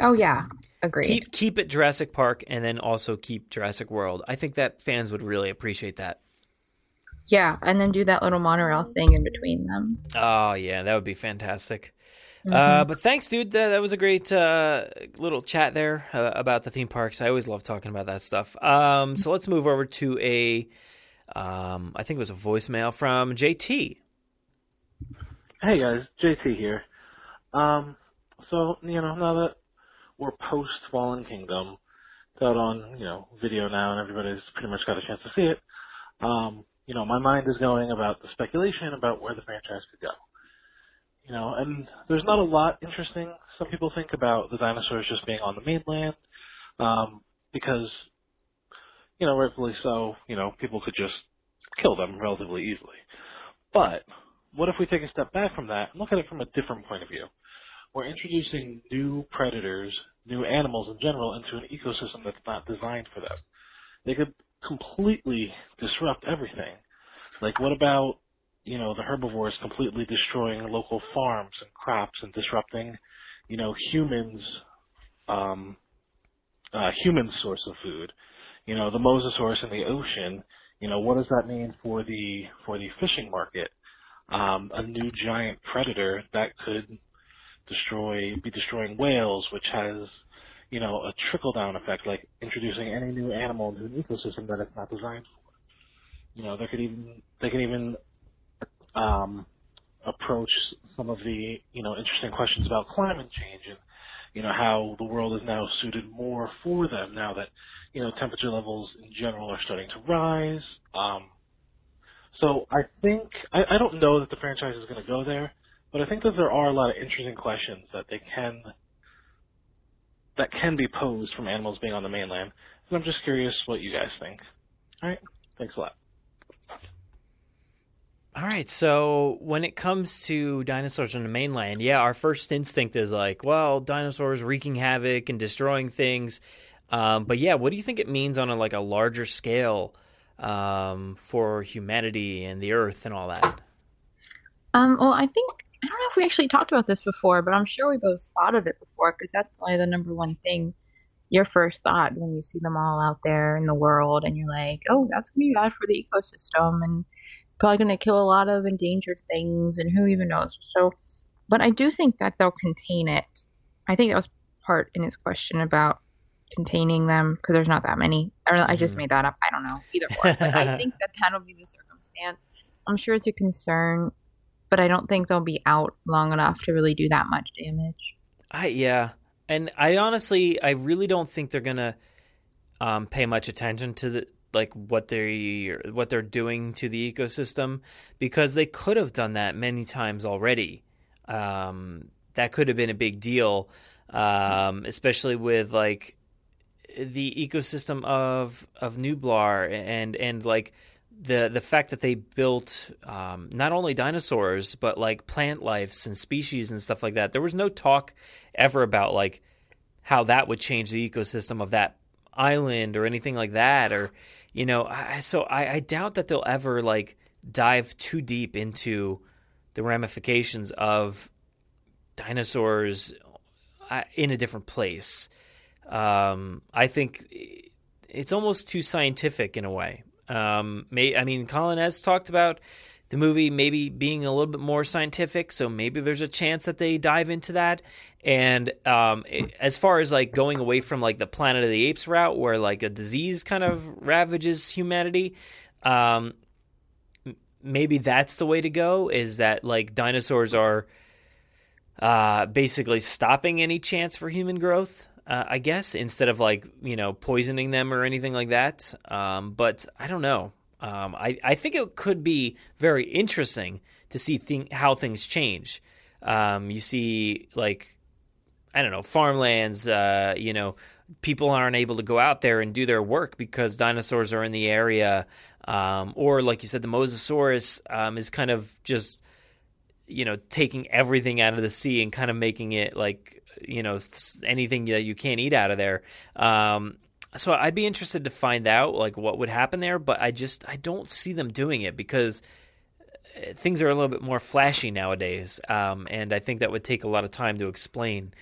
Oh yeah, agreed. Keep keep it Jurassic Park, and then also keep Jurassic World. I think that fans would really appreciate that. Yeah, and then do that little monorail thing in between them. Oh yeah, that would be fantastic. Mm-hmm. Uh, but thanks, dude. That, that was a great uh, little chat there uh, about the theme parks. I always love talking about that stuff. Um, so let's move over to a, um, I think it was a voicemail from JT. Hey guys, JT here. Um, so you know now that we're post Fallen Kingdom, it's out on you know video now, and everybody's pretty much got a chance to see it. Um, you know, my mind is going about the speculation about where the franchise could go. You know, and there's not a lot interesting. Some people think about the dinosaurs just being on the mainland, um, because you know, rightfully so. You know, people could just kill them relatively easily. But what if we take a step back from that and look at it from a different point of view? We're introducing new predators, new animals in general, into an ecosystem that's not designed for them. They could completely disrupt everything. Like, what about, you know, the herbivores completely destroying local farms and crops and disrupting, you know, humans, um, uh, human source of food? You know, the mosasaurus in the ocean, you know, what does that mean for the, for the fishing market? um, a new giant predator that could destroy, be destroying whales, which has, you know, a trickle down effect, like introducing any new animal into an ecosystem that it's not designed for. You know, they could even, they can even, um, approach some of the, you know, interesting questions about climate change and, you know, how the world is now suited more for them now that, you know, temperature levels in general are starting to rise. Um, so I think I, I don't know that the franchise is going to go there, but I think that there are a lot of interesting questions that they can that can be posed from animals being on the mainland. And I'm just curious what you guys think. All right, thanks a lot. All right, so when it comes to dinosaurs on the mainland, yeah, our first instinct is like, well, dinosaurs wreaking havoc and destroying things. Um, but yeah, what do you think it means on a like a larger scale um, for humanity and the Earth and all that? Um, well, I think I don't know if we actually talked about this before, but I'm sure we both thought of it before because that's probably the number one thing. Your first thought when you see them all out there in the world, and you're like, "Oh, that's gonna be bad for the ecosystem, and probably gonna kill a lot of endangered things, and who even knows." So, but I do think that they'll contain it. I think that was part in his question about containing them because there's not that many. I, don't- I just Mhm. made that up. I don't know either. Or, but I think that that'll be the circumstance. I'm sure it's a concern, but I don't think they'll be out long enough to really do that much damage. I yeah, and I honestly, I really don't think they're gonna um, pay much attention to the like what they what they're doing to the ecosystem because they could have done that many times already. Um, that could have been a big deal, um, especially with like the ecosystem of of Nublar and and like the the fact that they built um, not only dinosaurs but like plant lives and species and stuff like that. There was no talk ever about like how that would change the ecosystem of that island or anything like that or you know I, so I, I doubt that they'll ever like dive too deep into the ramifications of dinosaurs uh, in a different place um, i think it's almost too scientific in a way um, may, i mean colin has talked about the movie maybe being a little bit more scientific so maybe there's a chance that they dive into that and um, as far as like going away from like the Planet of the Apes route, where like a disease kind of ravages humanity, um, maybe that's the way to go. Is that like dinosaurs are uh, basically stopping any chance for human growth? Uh, I guess instead of like you know poisoning them or anything like that. Um, but I don't know. Um, I I think it could be very interesting to see how things change. Um, you see like I don't know, farmlands, uh, you know, people aren't able to go out there and do their work because dinosaurs are in the area. Um, or, like you said, the Mosasaurus um, is kind of just, you know, taking everything out of the sea and kind of making it like, you know, anything that you can't eat out of there. Um, so I'd be interested to find out like what would happen there, but I just I don't see them doing it because uh, things are a little bit more flashy nowadays, um, and I think that would take a lot of time to explain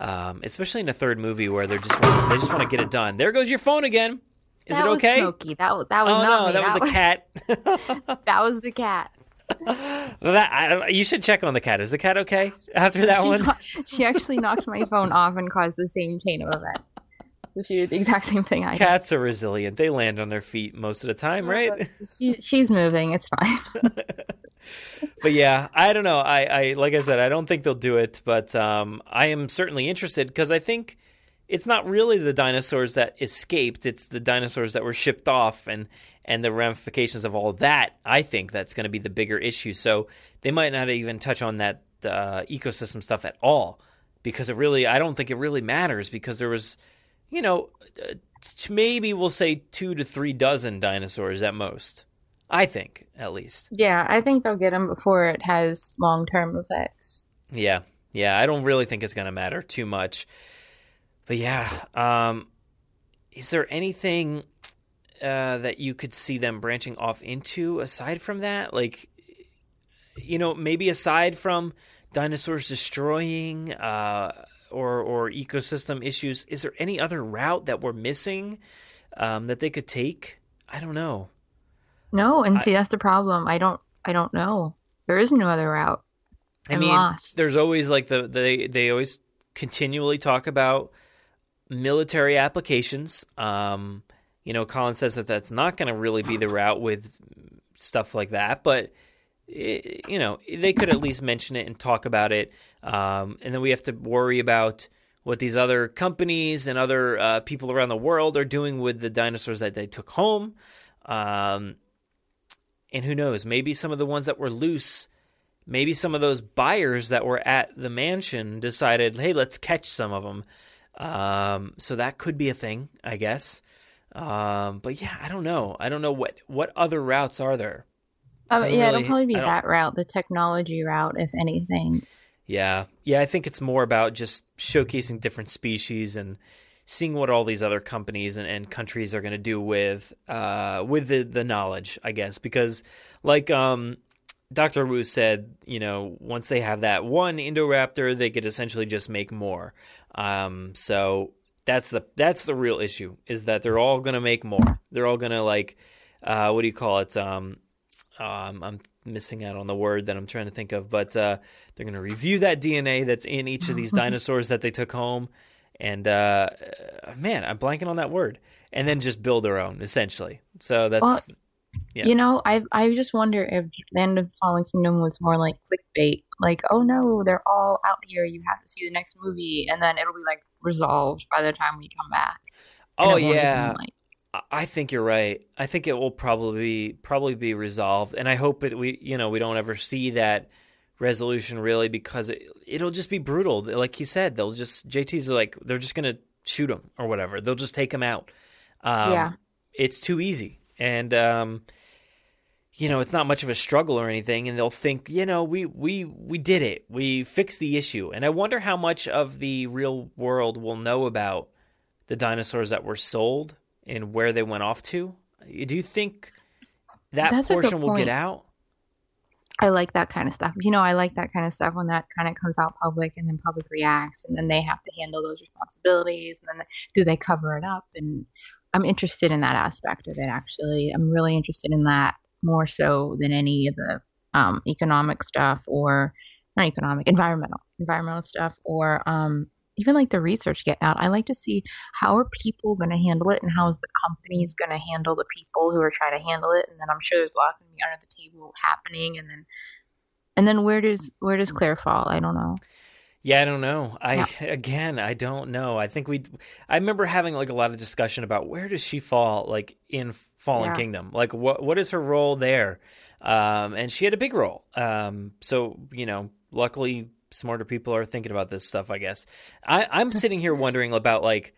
um, especially in a third movie where they're just they just want to get it done. There goes your phone again. Is that it okay? Was Smokey. That that was oh not no, me. that, was a cat. that was the cat. That I, you should check on the cat. Is the cat okay after that she, one? She actually knocked my phone off and caused the same chain of events. So she did the exact same thing I Cats are resilient. They land on their feet most of the time, right? She, she's moving. It's fine. but yeah, I don't know. I, I like I said, I don't think they'll do it, but um, I am certainly interested because I think it's not really the dinosaurs that escaped; it's the dinosaurs that were shipped off, and and the ramifications of all that. I think that's going to be the bigger issue. So they might not even touch on that uh, ecosystem stuff at all because it really, I don't think it really matters because there was, you know, uh, maybe we'll say two to three dozen dinosaurs at most. I think, at least. Yeah, I think they'll get them before it has long term effects. Yeah, yeah. I don't really think it's going to matter too much. But yeah, um, is there anything uh, that you could see them branching off into aside from that? Like, you know, maybe aside from dinosaurs destroying uh, or or ecosystem issues, is there any other route that we're missing um, that they could take? I don't know. No, and see that's the problem. I don't I don't know. There is no other route. I I'm mean, lost. there's always like the they they always continually talk about military applications. Um, you know, Colin says that that's not going to really be the route with stuff like that, but it, you know, they could at least mention it and talk about it. Um, and then we have to worry about what these other companies and other uh, people around the world are doing with the dinosaurs that they took home. Um, and who knows, maybe some of the ones that were loose, maybe some of those buyers that were at the mansion decided, hey, let's catch some of them. Um, so that could be a thing, I guess. Um, but yeah, I don't know. I don't know what what other routes are there. Oh, yeah, really- it'll probably be that route, the technology route, if anything. Yeah, yeah. I think it's more about just showcasing different species and seeing what all these other companies and, and countries are going to do with uh, with the, the knowledge, I guess. Because, like um, Dr. Wu said, you know, once they have that one Indoraptor, they could essentially just make more. Um, so that's the that's the real issue is that they're all going to make more. They're all going to like, uh, what do you call it? Um, um, I'm missing out on the word that I'm trying to think of, but uh, they're going to review that DNA that's in each of these dinosaurs that they took home, and uh, uh, man, I'm blanking on that word, and then just build their own essentially. So that's Well, yeah. You know, I I just wonder if the end of Fallen Kingdom was more like clickbait, like oh no, they're all out here. You have to see the next movie, and then it'll be like resolved by the time we come back. Oh it won't even, yeah, like- I think you're right. I think it will probably probably be resolved, and I hope that we you know we don't ever see that resolution really because it, it'll just be brutal. Like he said, they'll just JT's like they're just gonna shoot him or whatever. They'll just take him out. Um, Yeah. it's too easy, and um, you know it's not much of a struggle or anything, and they'll think you know we we we did it, we fixed the issue, and I wonder how much of the real world will know about the dinosaurs that were sold and where they went off to. Do you think that That's portion will get out? I like that kind of stuff. You know, I like that kind of stuff when that kind of comes out public and then public reacts and then they have to handle those responsibilities and then do they cover it up and I'm interested in that aspect of it actually. I'm really interested in that more so than any of the um, economic stuff or not economic, environmental, environmental stuff or um, even like the research getting out. I like to see how are people going to handle it and how is the companies going to handle the people who are trying to handle it. And then I'm sure there's a lot going to be under the table happening. And then, and then where does where does Claire fall? I don't know. Yeah, I don't know. I again, I don't know. I think we. I remember having like a lot of discussion about where does she fall, like in Fallen Yeah. Kingdom. Like what what is her role there? Um, and she had a big role. Um, so you know, luckily smarter people are thinking about this stuff. I guess. I, I'm sitting here wondering about like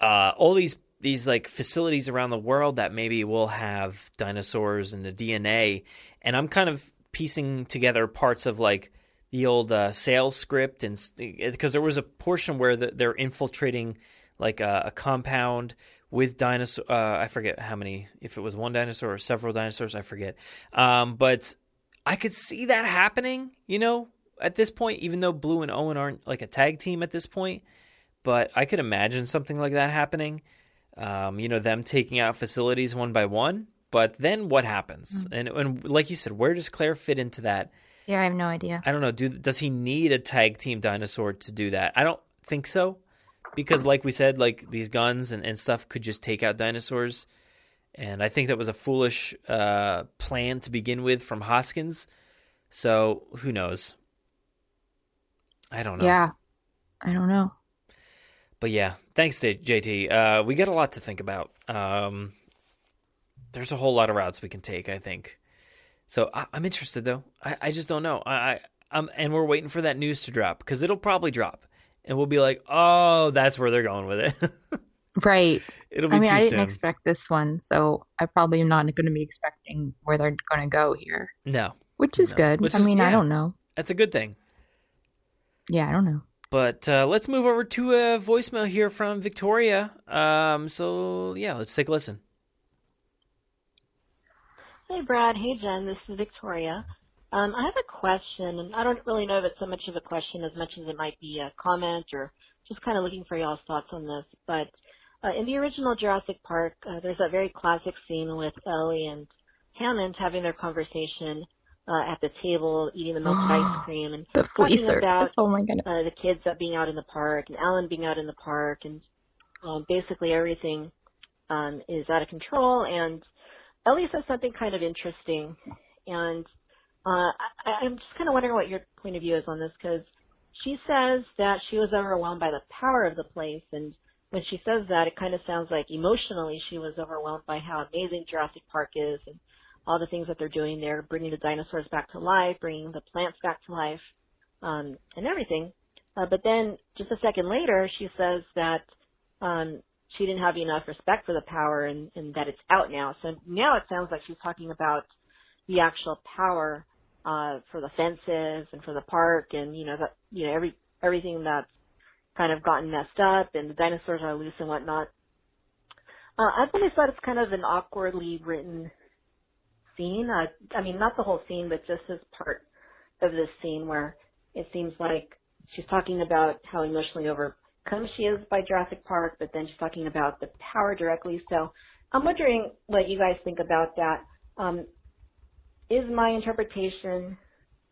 uh, all these these like facilities around the world that maybe will have dinosaurs and the DNA, and I'm kind of piecing together parts of like the old uh, Sayles script and because there was a portion where the, they're infiltrating like a, a compound with dinosaur. Uh, I forget how many, if it was one dinosaur or several dinosaurs, I forget. Um, but I could see that happening, you know, at this point, even though Blue and Owen aren't like a tag team at this point. But I could imagine something like that happening. Um, you know, them taking out facilities one by one. But then what happens? And and like you said, where does Claire fit into that? Yeah, I have no idea. I don't know. Do does he need a tag team dinosaur to do that? I don't think so, because like we said, like these guns and, and stuff could just take out dinosaurs, and I think that was a foolish uh, plan to begin with from Hoskins. So who knows? I don't know. Yeah, I don't know. But yeah, thanks to JT. Uh, we got a lot to think about. Um, there's a whole lot of routes we can take. I think. So I, I'm interested though. I, I just don't know. I, I I'm and we're waiting for that news to drop because it'll probably drop, and we'll be like, oh, that's where they're going with it. Right. It'll be I mean, I didn't soon. expect this one, so I probably am not going to be expecting where they're going to go here, no, which is No. good. Which I is- mean, I don't know. that's a good thing. Yeah, I don't know. But uh, let's move over to a voicemail here from Victoria. Um, so yeah, let's take a listen. Hey, Brad. Hey, Jen. This is Victoria. Um, I have a question, and I don't really know if it's so much of a question as much as it might be a comment or just kind of looking for y'all's thoughts on this. But uh, in the original Jurassic Park, uh, there's that very classic scene with Ellie and Hammond having their conversation uh, at the table, eating the milk ice cream, and The fleecer. about Oh my goodness. uh, the kids that being out in the park and Alan being out in the park, and um, basically everything um, is out of control. And Ellie says something kind of interesting, and uh, I, I'm just kind of wondering what your point of view is on this because she says that she was overwhelmed by the power of the place, and when she says that, it kind of sounds like emotionally she was overwhelmed by how amazing Jurassic Park is and all the things that they're doing there, bringing the dinosaurs back to life, bringing the plants back to life, um, and everything. Uh, but then just a second later, she says that um, she didn't have enough respect for the power and, and that it's out now. So now it sounds like she's talking about the actual power uh, for the fences and for the park and you know that you know every everything that's kind of gotten messed up and the dinosaurs are loose and whatnot. Uh, I've always thought it's kind of an awkwardly written scene. Uh, I mean, not the whole scene, but just this part of this scene where it seems like she's talking about how emotionally overcome she is by Jurassic Park, but then she's talking about the power directly. So I'm wondering what you guys think about that. Um, is my interpretation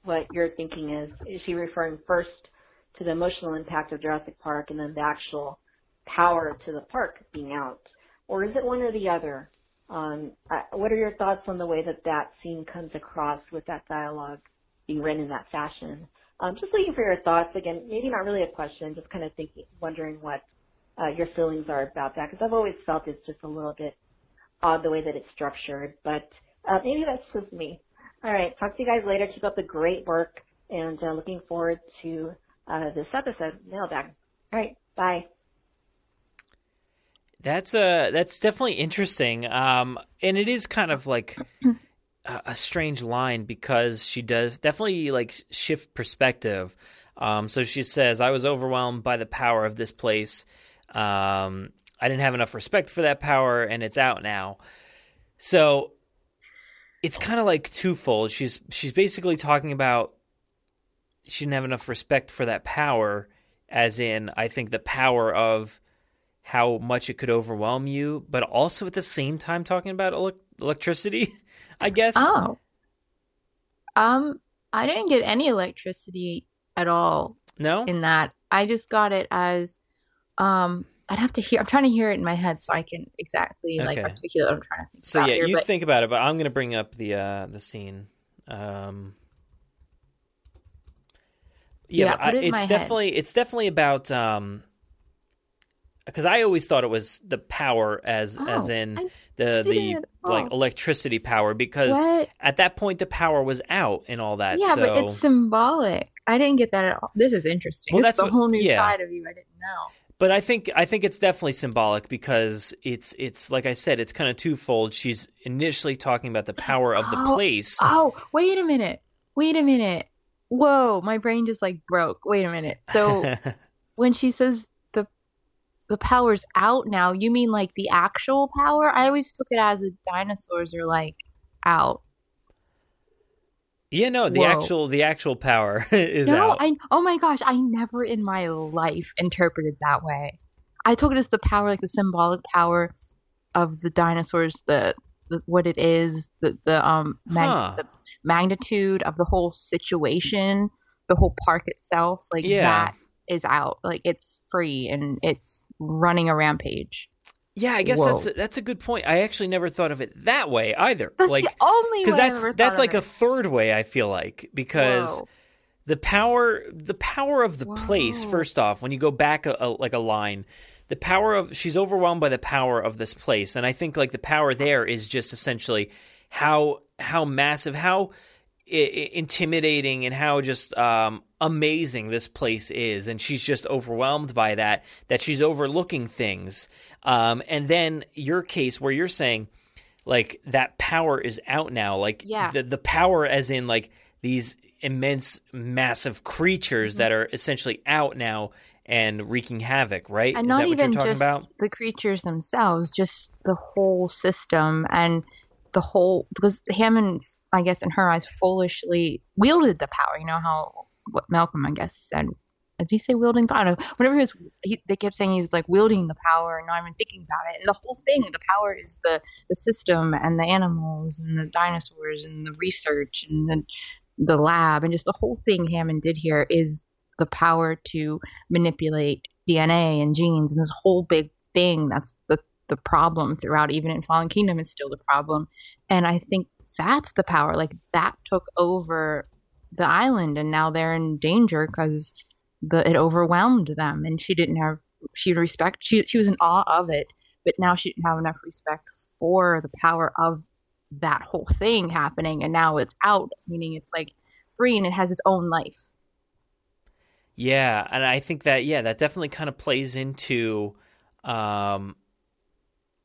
what you're thinking is? Is she referring first to the emotional impact of Jurassic Park and then the actual power to the park being out? Or is it one or the other? Um, I, what are your thoughts on the way that that scene comes across with that dialogue being written in that fashion? Um, just looking for your thoughts. Again, maybe not really a question, just kind of thinking, wondering what uh, your feelings are about that because I've always felt it's just a little bit odd the way that it's structured, but uh, maybe that's just me. All right, talk to you guys later. Keep up the great work, and uh, looking forward to uh, this episode. Mailbag. All right, bye. That's uh that's definitely interesting. Um and it is kind of like a, strange line because she does definitely like shift perspective. Um so she says I was overwhelmed by the power of this place. Um I didn't have enough respect for that power and it's out now. So it's kind of like twofold. She's she's basically talking about she didn't have enough respect for that power as in I think the power of how much it could overwhelm you, but also at the same time talking about ele- electricity, I guess. Oh. Um, I didn't get any electricity at all. No. In that, I just got it as, um, I'd have to hear. I'm trying to hear it in my head so I can exactly like Okay. articulate what I'm trying to think So yeah, here. you but think about it, but I'm gonna bring up the uh, the scene. Um, yeah, Yeah, I, it in my it's head. definitely it's definitely about um, because I always thought it was the power as oh, as Oh, in I the the like electricity power because What? at that point the power was out and all that. yeah, so but it's symbolic. I didn't get that at all. This is interesting. Well, This that's a whole new yeah. side of you I didn't know. But I think I think it's definitely symbolic because it's it's like I said, it's kind of twofold. She's initially talking about the power of the Oh, place. Oh, wait a minute. Wait a minute. Whoa, my brain just like broke. Wait a minute. So when she says the power's out now, you mean like the actual power? I always took it as the dinosaurs are like out. yeah, no, the Whoa. actual the actual power is no, out. I oh my gosh, I never in my life interpreted that way. I took it as the power, like the symbolic power of the dinosaurs, the, the what it is, the the um mag- Huh. the magnitude of the whole situation, the whole park itself, like Yeah. that is out, like it's free and it's running a rampage. Yeah, I guess Whoa. that's a, that's a good point. I actually never thought of it that way either. That's like the only because way I've that's ever that's like of a third way. I feel like because Whoa. the power the power of the place. First off, when you go back a, a, like a line, the power of she's overwhelmed by the power of this place, and I think like the power there is just essentially how how massive how i- i- intimidating and how just um, amazing this place is, and she's just overwhelmed by that. That she's overlooking things, um, and then your case where you're saying like that power is out now, like Yeah. the the power as in like these immense, massive creatures Mm-hmm. that are essentially out now and wreaking havoc, right? and is not that what even you're talking just about? the creatures themselves, just the whole system and the whole because Hammond, I guess, in her eyes, foolishly wielded the power. You know how what Malcolm, I guess, said. Did he say wielding power? I don't know. Whenever he was, he, they kept saying he was like wielding the power, and not even thinking about it. And the whole thing, the power is the the system and the animals and the dinosaurs and the research and the the lab and just the whole thing Hammond did here is the power to manipulate DNA and genes and this whole big thing that's the the problem throughout even in Fallen Kingdom is still the problem and I think that's the power like that took over the island and now they're in danger because the it overwhelmed them and she didn't have she respect she she was in awe of it but now she didn't have enough respect for the power of that whole thing happening and now it's out meaning it's like free and it has its own life. Yeah, and I think that yeah, that definitely kind of plays into um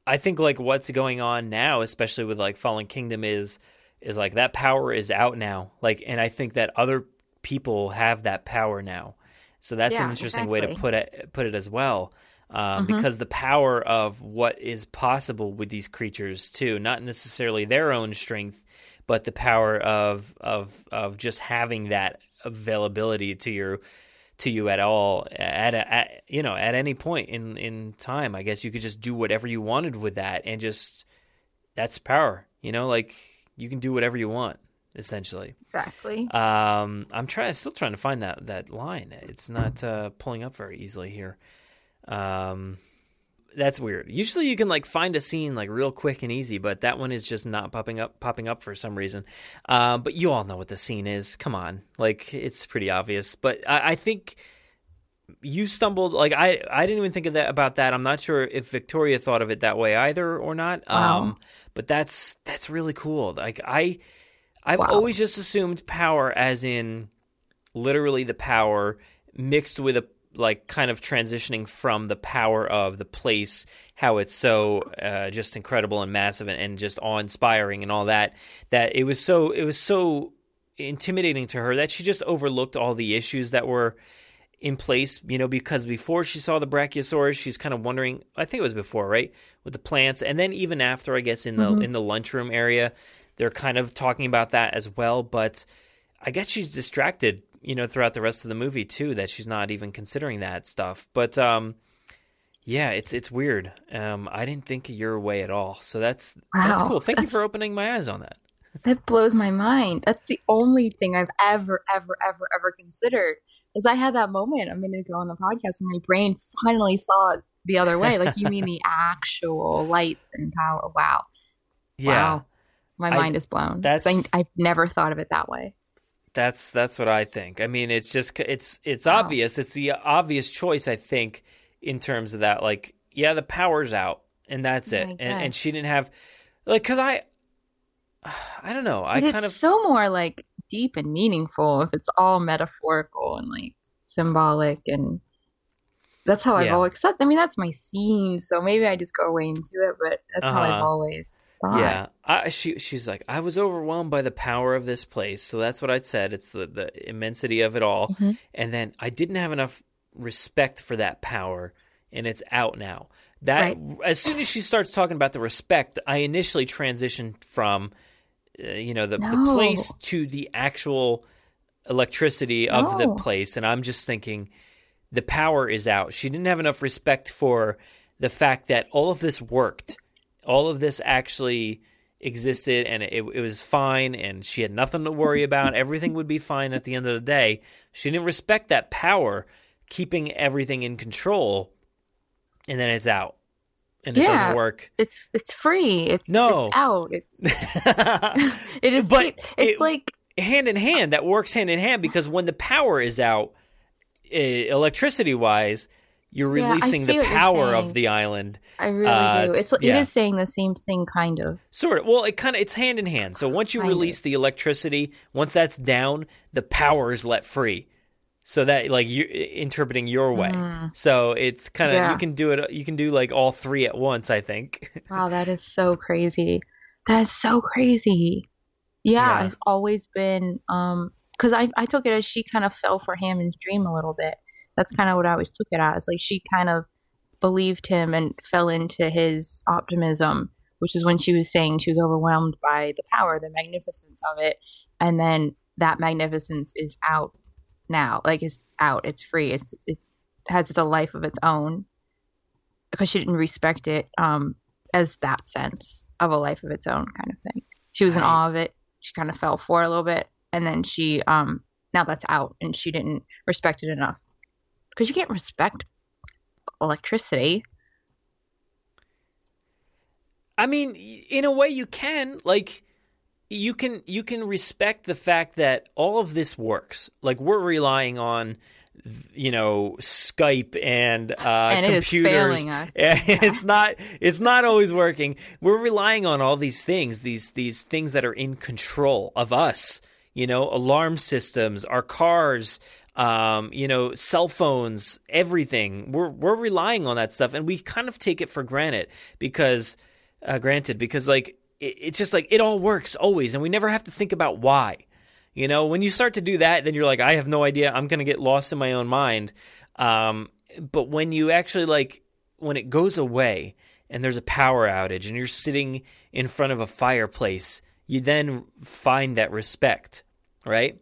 I think like what's going on now, especially with like Fallen Kingdom is is like that power is out now. Like and I think that other people have that power now. So that's an Yeah, interesting way to put it put it as well. Um, Mhm. because the power of what is possible with these creatures too, not necessarily their own strength, but the power of of of just having that availability to your to you at all at, a, at you know at any point in in time. I guess you could just do whatever you wanted with that, and just that's power. You know, like you can do whatever you want essentially. exactly Um, I'm trying, still trying to find that that line. It's not uh, pulling up very easily here. Um, that's weird. Usually you can like find a scene like real quick and easy, but that one is just not popping up popping up for some reason. Um, but you all know what the scene is. Come on, like it's pretty obvious. But I, I think you stumbled like I I didn't even think of that about that. I'm not sure if Victoria thought of it that way either or not. Wow. Um, but that's that's really cool. Like I I've Wow. always just assumed power as in literally the power mixed with a like kind of transitioning from the power of the place how it's so uh, just incredible and massive and, and just awe-inspiring and all that that it was so it was so intimidating to her that she just overlooked all the issues that were in place you know because before she saw the brachiosaurus she's kind of wondering i think it was before right with the plants and then even after i guess in the Mhm. in the lunchroom area they're kind of talking about that as well but I guess she's distracted, you know, throughout the rest of the movie too. That she's not even considering that stuff. But um, yeah, it's it's weird. Um, I didn't think your way at all. So that's that's cool. Thank you for opening my eyes on that. That blows my mind. That's the only thing I've ever, ever, ever, ever considered. Is I had that moment a minute ago on the podcast when my brain finally saw it the other way. Like you mean the actual lights and power? Wow, Yeah, wow, my I- mind is blown. that's- I, I've never thought of it that way. that's that's what I think. I mean, it's just it's it's obvious. It's the obvious choice. I think in terms of that. Like, yeah, the power's out, and that's it. And and she didn't have like because I. I don't know. I But kind of so more like deep and meaningful if it's all metaphorical and like symbolic and that's how I've Yeah. always I mean that's my scene, so maybe I just go away into it, but that's how I've Uh-huh. always thought. Yeah, I, she she's like I was overwhelmed by the power of this place, so that's what I'd said. It's the the immensity of it all, Mhm. and then I didn't have enough respect for that power, and it's out now. That as soon as she starts talking about the respect, I initially transitioned from, uh, you know, the, the place to the actual electricity of the place, and I'm just thinking, the power is out. She didn't have enough respect for the fact that all of this worked, all of this actually existed, and it, it was fine, and she had nothing to worry about. Everything would be fine at the end of the day. She didn't respect that power, keeping everything in control, and then it's out, and it Yeah. doesn't work. It's it's free. It's No. it's out. It's it is But it's it- like hand in hand that works hand in hand because when the power is out uh, electricity wise you're releasing see the power of the island I really Uh, do. It's yeah. it is saying the same thing kind of. sort of well it kind of it's hand in hand so once you Kind of. release the electricity once that's down the power is let free so that like you interpreting your way Mhm. so it's kind of Yeah. you can do it you can do like all three at once i think Wow, that is so crazy. That is so crazy. Yeah, Yeah. I've always been um because I I took it as she kind of fell for Hammond's dream a little bit. That's kind of what I always took it as. Like she kind of believed him and fell into his optimism, which is when she was saying she was overwhelmed by the power, the magnificence of it, and then that magnificence is out now. Like it's out, it's free, it's it has a life of its own because she didn't respect it um as that sense of a life of its own kind of thing. She was in awe of it. She kind of fell for it a little bit, and then she um now that's out, and she didn't respect it enough because you can't respect electricity. I mean, in a way, you can like you can you can respect the fact that all of this works. Like we're relying on you know Skype and uh, And it is computers. failing us. it's not it's not always working. We're relying on all these things, these these things that are in control of us. You know, alarm systems, our cars, um, you know, cell phones, everything. We're we're relying on that stuff, and we kind of take it for granted because, uh, granted, because like it, it's just like it all works always, and we never have to think about why. You know, when you start to do that, then you're like, I have no idea. I'm gonna get lost in my own mind. Um, but when you actually like when it goes away and there's a power outage and you're sitting in front of a fireplace, you then find that respect, right?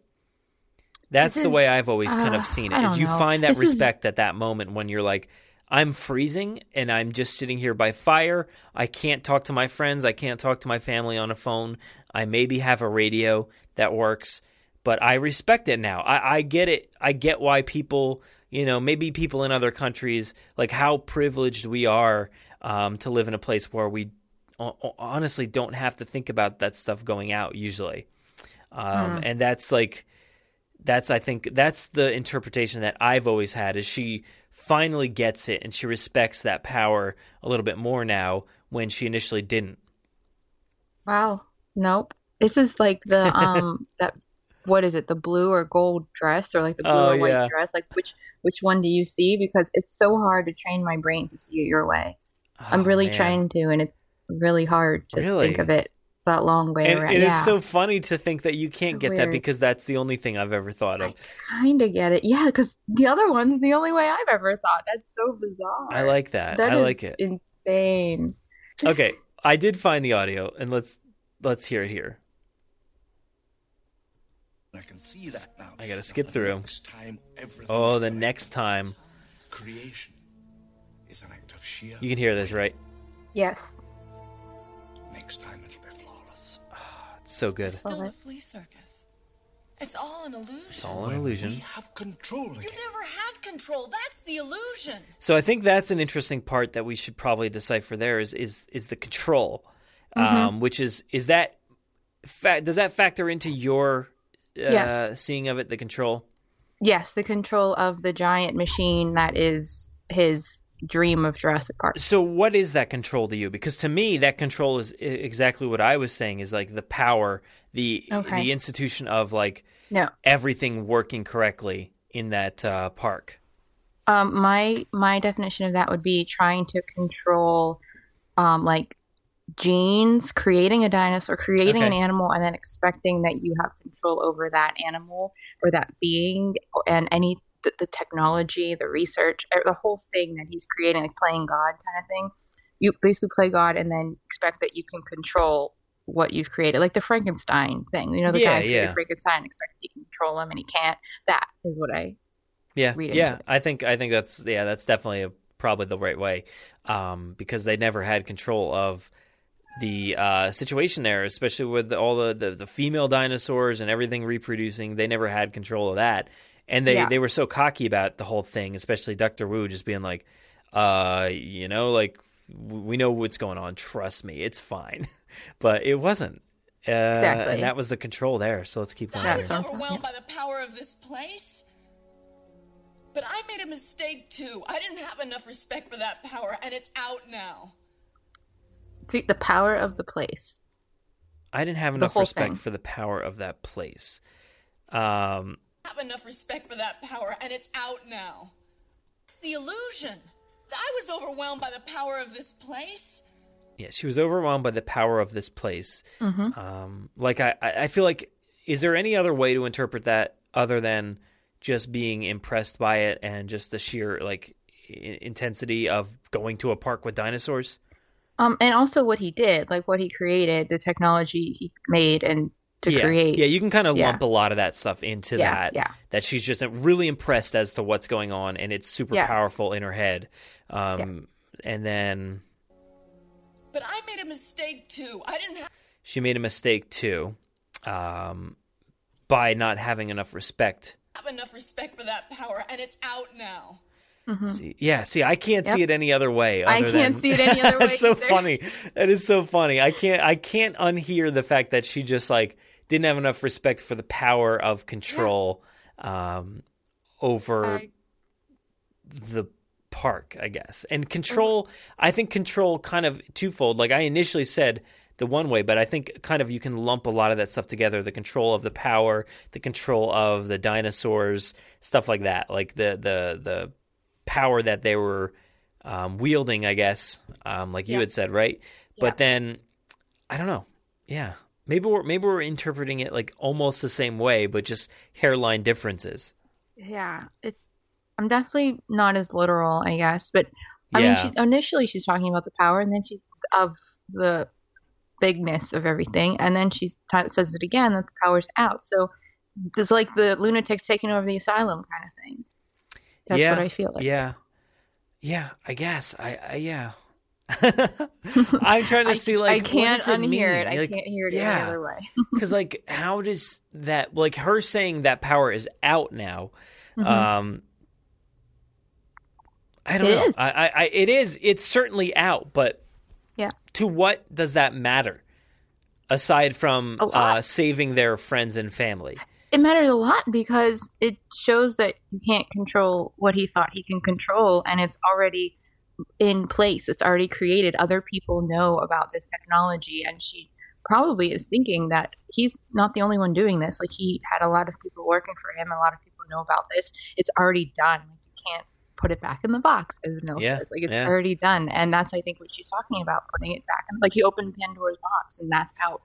That's This the way I've always kind uh, of seen it. Is you know. find that This is- respect at that moment when you're like, I'm freezing and I'm just sitting here by fire. I can't talk to my friends. I can't talk to my family on a phone. I maybe have a radio that works, but I respect it now. I, I get it. I get why people, you know, maybe people in other countries, like how privileged we are um, to live in a place where we ho- ho- honestly don't have to think about that stuff going out usually. Um, Hmm. And that's like, that's I think that's the interpretation that I've always had is she finally gets it and she respects that power a little bit more now when she initially didn't. Wow. Nope. This is like the um that what is it? The blue or gold dress or like the blue Oh, or white yeah. dress? Like which which one do you see? Because it's so hard to train my brain to see it your way. I'm Oh, really man. trying to and it's really hard to Really? think of it that long way And, around. and yeah. it's so funny to think that you can't So get that because that's the only thing I've ever thought of. kind of get it. Yeah, because the other one's the only way I've ever thought. That's so bizarre. I like that. That I is like it. Insane. Okay, I did find the audio, and let's let's hear it here. I can see that now. I gotta skip through. Next time, Oh, the correct. next time creation is an act of sheer. you can hear this, right? Yes. Next time so good. Still a flea circus. It's all an illusion. It's all an illusion. have control again. You never had control. That's the illusion. So I think that's an interesting part that we should probably decipher. There is is is the control, Mhm. um, which is is that fa- does that factor into your uh, Yes. seeing of it? The control. Yes, the control of the giant machine that is his dream of Jurassic Park. So what is that control to you? Because to me, that control is exactly what I was saying. Is like the power, the Okay. the institution of like No. everything working correctly in that uh, park. Um, my my definition of that would be trying to control, um, like genes, creating a dinosaur, creating an animal, and then expecting that you have control over that animal or that being and any the, the technology, the research, er, the whole thing that he's creating, like playing God kind of thing. You basically play God and then expect that you can control what you've created, like the Frankenstein thing. You know, the Yeah, guy who created yeah. Frankenstein expects you can control him and he can't. That is what I Yeah, yeah. I think I think that's yeah, that's definitely a, probably the right way, um, because they never had control of the uh, situation there, especially with all the, the the female dinosaurs and everything reproducing. They never had control of that, and they Yeah. they were so cocky about the whole thing, especially Doctor Wu just being like, uh, you know, like we know what's going on. Trust me, it's fine. but it wasn't. Uh, Exactly. And that was the control there. So let's keep going. I was here. overwhelmed by the power of this place. But I made a mistake too. I didn't have enough respect for that power, and it's out now. See, the power of the place. I didn't have enough respect thing. for the power of that place. Um, I have enough respect for that power, and it's out now. It's the illusion. I was overwhelmed by the power of this place. yeah, she was overwhelmed by the power of this place. Mhm. Um, like I, I I feel like, is there any other way to interpret that other than just being impressed by it and just the sheer like i- intensity of going to a park with dinosaurs? Um, and also what he did, like what he created, the technology he made, and to yeah. create. Yeah, you can kind of Yeah. lump a lot of that stuff into Yeah, that. yeah. That she's just really impressed as to what's going on, and it's super Yes. powerful in her head. Um, And then But I made a mistake too. I didn't have. she made a mistake too, um, by not having enough respect. have enough respect for that power, and it's out now. See, yeah, see, I can't see it any other way. I can't than- see it any other way That's so funny. That is so funny. I can't. I can't unhear the fact that she just like didn't have enough respect for the power of control um, over the park, I guess. And control. I think control kind of twofold. Like I initially said. The one way, but I think kind of you can lump a lot of that stuff together. The control of the power, the control of the dinosaurs, stuff like that. Like the the the power that they were um, wielding, I guess, um, like you had said, right? But then I don't know. Yeah, maybe we're maybe we're interpreting it like almost the same way, but just hairline differences. Yeah, it's. I'm definitely not as literal, I guess, but I mean, she initially she's talking about the power, and then she of the bigness of everything, and then she t- says it again that the power's out. So it's like the lunatics taking over the asylum kind of thing. That's yeah, what I feel like. Yeah, yeah. I guess. I, I yeah. I'm trying to I- see like I can't what does it unhear mean? it. I Like, can't hear it yeah. any other way. Because like, how does that like her saying that power is out now? Mhm. Um, I don't It know. is. I, I, I, it is. It's certainly out, but Yeah. to what does that matter? Aside from uh, saving their friends and family, it matters a lot because it shows that you can't control what he thought he can control, and it's already in place. It's already created. Other people know about this technology, and she probably is thinking that he's not the only one doing this. Like he had a lot of people working for him. A lot of people know about this. It's already done. Like you can't put it back in the box, as Mill Yeah, says. Like it's yeah. already done, and that's I think what she's talking about, putting it back. In, like he opened Pandora's box, and that's out.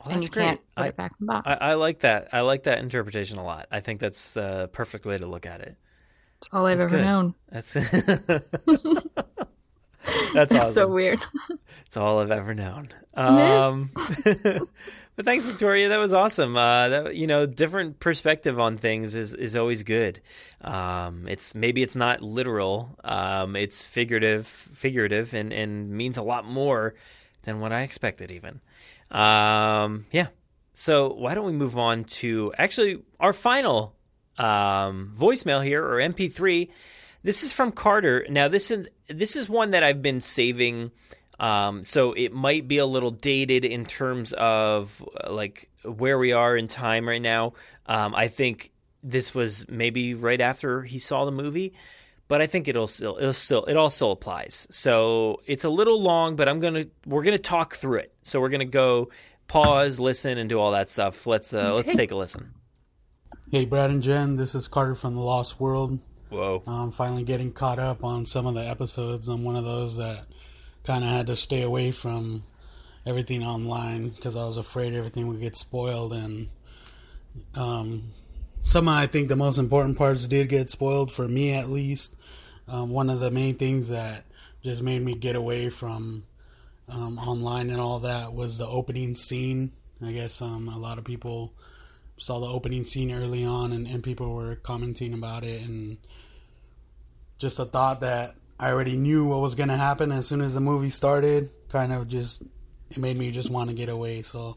Well, and that's you can't great. put I- it back in the box. I, I like that. I like that interpretation a lot. I think that's the perfect way to look at it. It's all I've That's ever good. known. That's that's awesome. so weird. It's all I've ever known. Um, but thanks, Victoria. That was awesome. Uh, that, you know, different perspective on things is, is always good. Um, it's maybe it's not literal. Um, it's figurative, figurative, and, and means a lot more than what I expected. Even. Um, yeah. So why don't we move on to actually our final um, voicemail here or MP3. This is from Carter. Now this is this is one that I've been saving. Um, so it might be a little dated in terms of uh, like where we are in time right now. Um, I think this was maybe right after he saw the movie, but I think it'll still it'll still it all still applies. So it's a little long, but I'm gonna we're gonna talk through it. So we're gonna go pause, listen, and do all that stuff. Let's uh, let's take a listen. Hey, Brad and Jen, this is Carter from The Lost World. Whoa. I'm finally getting caught up on some of the episodes. I'm one of those that kind of had to stay away from everything online because I was afraid everything would get spoiled. And um, some, I think, the most important parts did get spoiled, for me at least. Um, one of the main things that just made me get away from um, online and all that was the opening scene. I guess um, a lot of people saw the opening scene early on and, and people were commenting about it and just the thought that I already knew what was to happen as soon as the movie started kind of just it made me just want to get away. So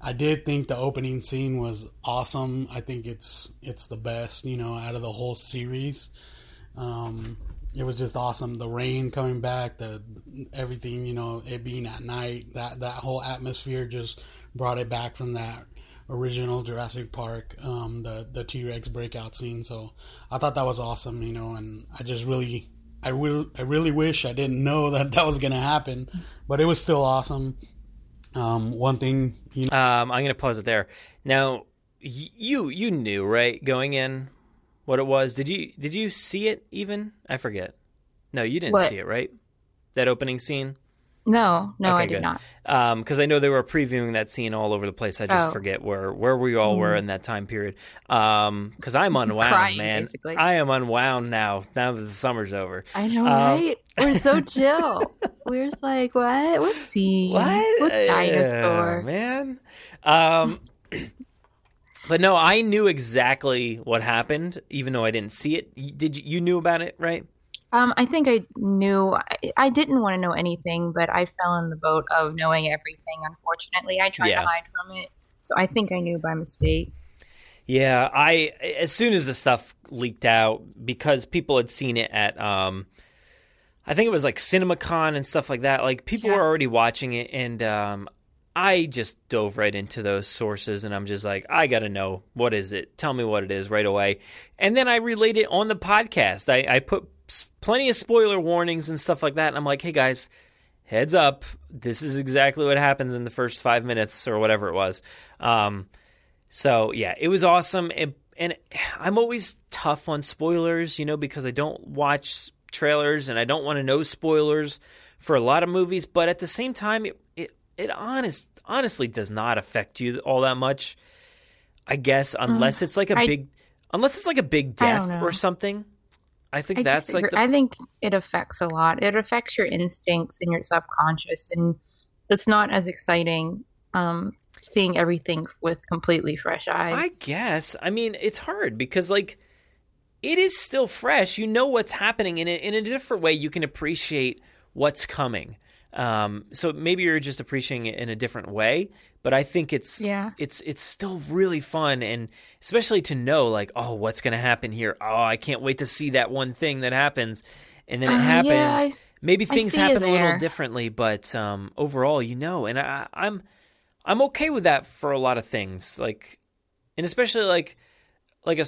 I did think the opening scene was awesome. I think it's it's the best you know out of the whole series. Um, it was just awesome. The rain coming back the everything you know it being at night that that whole atmosphere just brought it back from that original Jurassic Park, um, the the T Rex breakout scene. So I thought that was awesome, you know, and I just really, I will, I really wish I didn't know that that was gonna happen, but it was still awesome. Um, one thing, you know, Um, I'm going to pause it there. Now, y- you you knew right going in what it was. Did you did you see it even? I forget. No, you didn't What? see it, right? That opening scene. No, no, Okay, I did good. not. Because I know they were previewing that scene all over the place. I just Oh. forget where where we all were Mhm. in that time period. Because I'm unwound, Crying, man. basically. I am unwound now. Now that the summer's over. I know, Um, right? We're so chill. We're just like, what? What scene? What? What dinosaur? man. Um, but no, I knew exactly what happened, even though I didn't see it. Did you, you knew about it, right? Um, I think I knew. I, I didn't want to know anything, but I fell in the boat of knowing everything. Unfortunately, I tried Yeah. to hide from it, so I think I knew by mistake. Yeah, I as soon as the stuff leaked out because people had seen it at um I think it was like CinemaCon and stuff like that. Like people were already watching it and um I just dove right into those sources and I'm just like I got to know what is it? Tell me what it is right away. And then I relate it on the podcast. I I put plenty of spoiler warnings and stuff like that and I'm like, "Hey guys, heads up. This is exactly what happens in the first 5 minutes or whatever it was." Um so yeah, it was awesome, and, and I'm always tough on spoilers, you know, because I don't watch trailers and I don't want to know spoilers for a lot of movies. But at the same time, it it, it honest honestly does not affect you all that much. I guess unless it's like a Mm. Big, unless it's like a big death or something. I think I that's like the, I think it affects a lot. It affects your instincts and your subconscious, and it's not as exciting um, seeing everything with completely fresh eyes. I guess. I mean, it's hard because like it is still fresh. You know what's happening in a, in a different way. You can appreciate what's coming. Um, so maybe you're just appreciating it in a different way. But I think it's Yeah. it's it's still really fun, and especially to know like, oh, what's going to happen here? Oh, I can't wait to see that one thing that happens, and then it Uh, happens. yeah, I- maybe things happen a little differently, but um, overall, you know, and I, I'm I'm okay with that for a lot of things. Like and especially like like a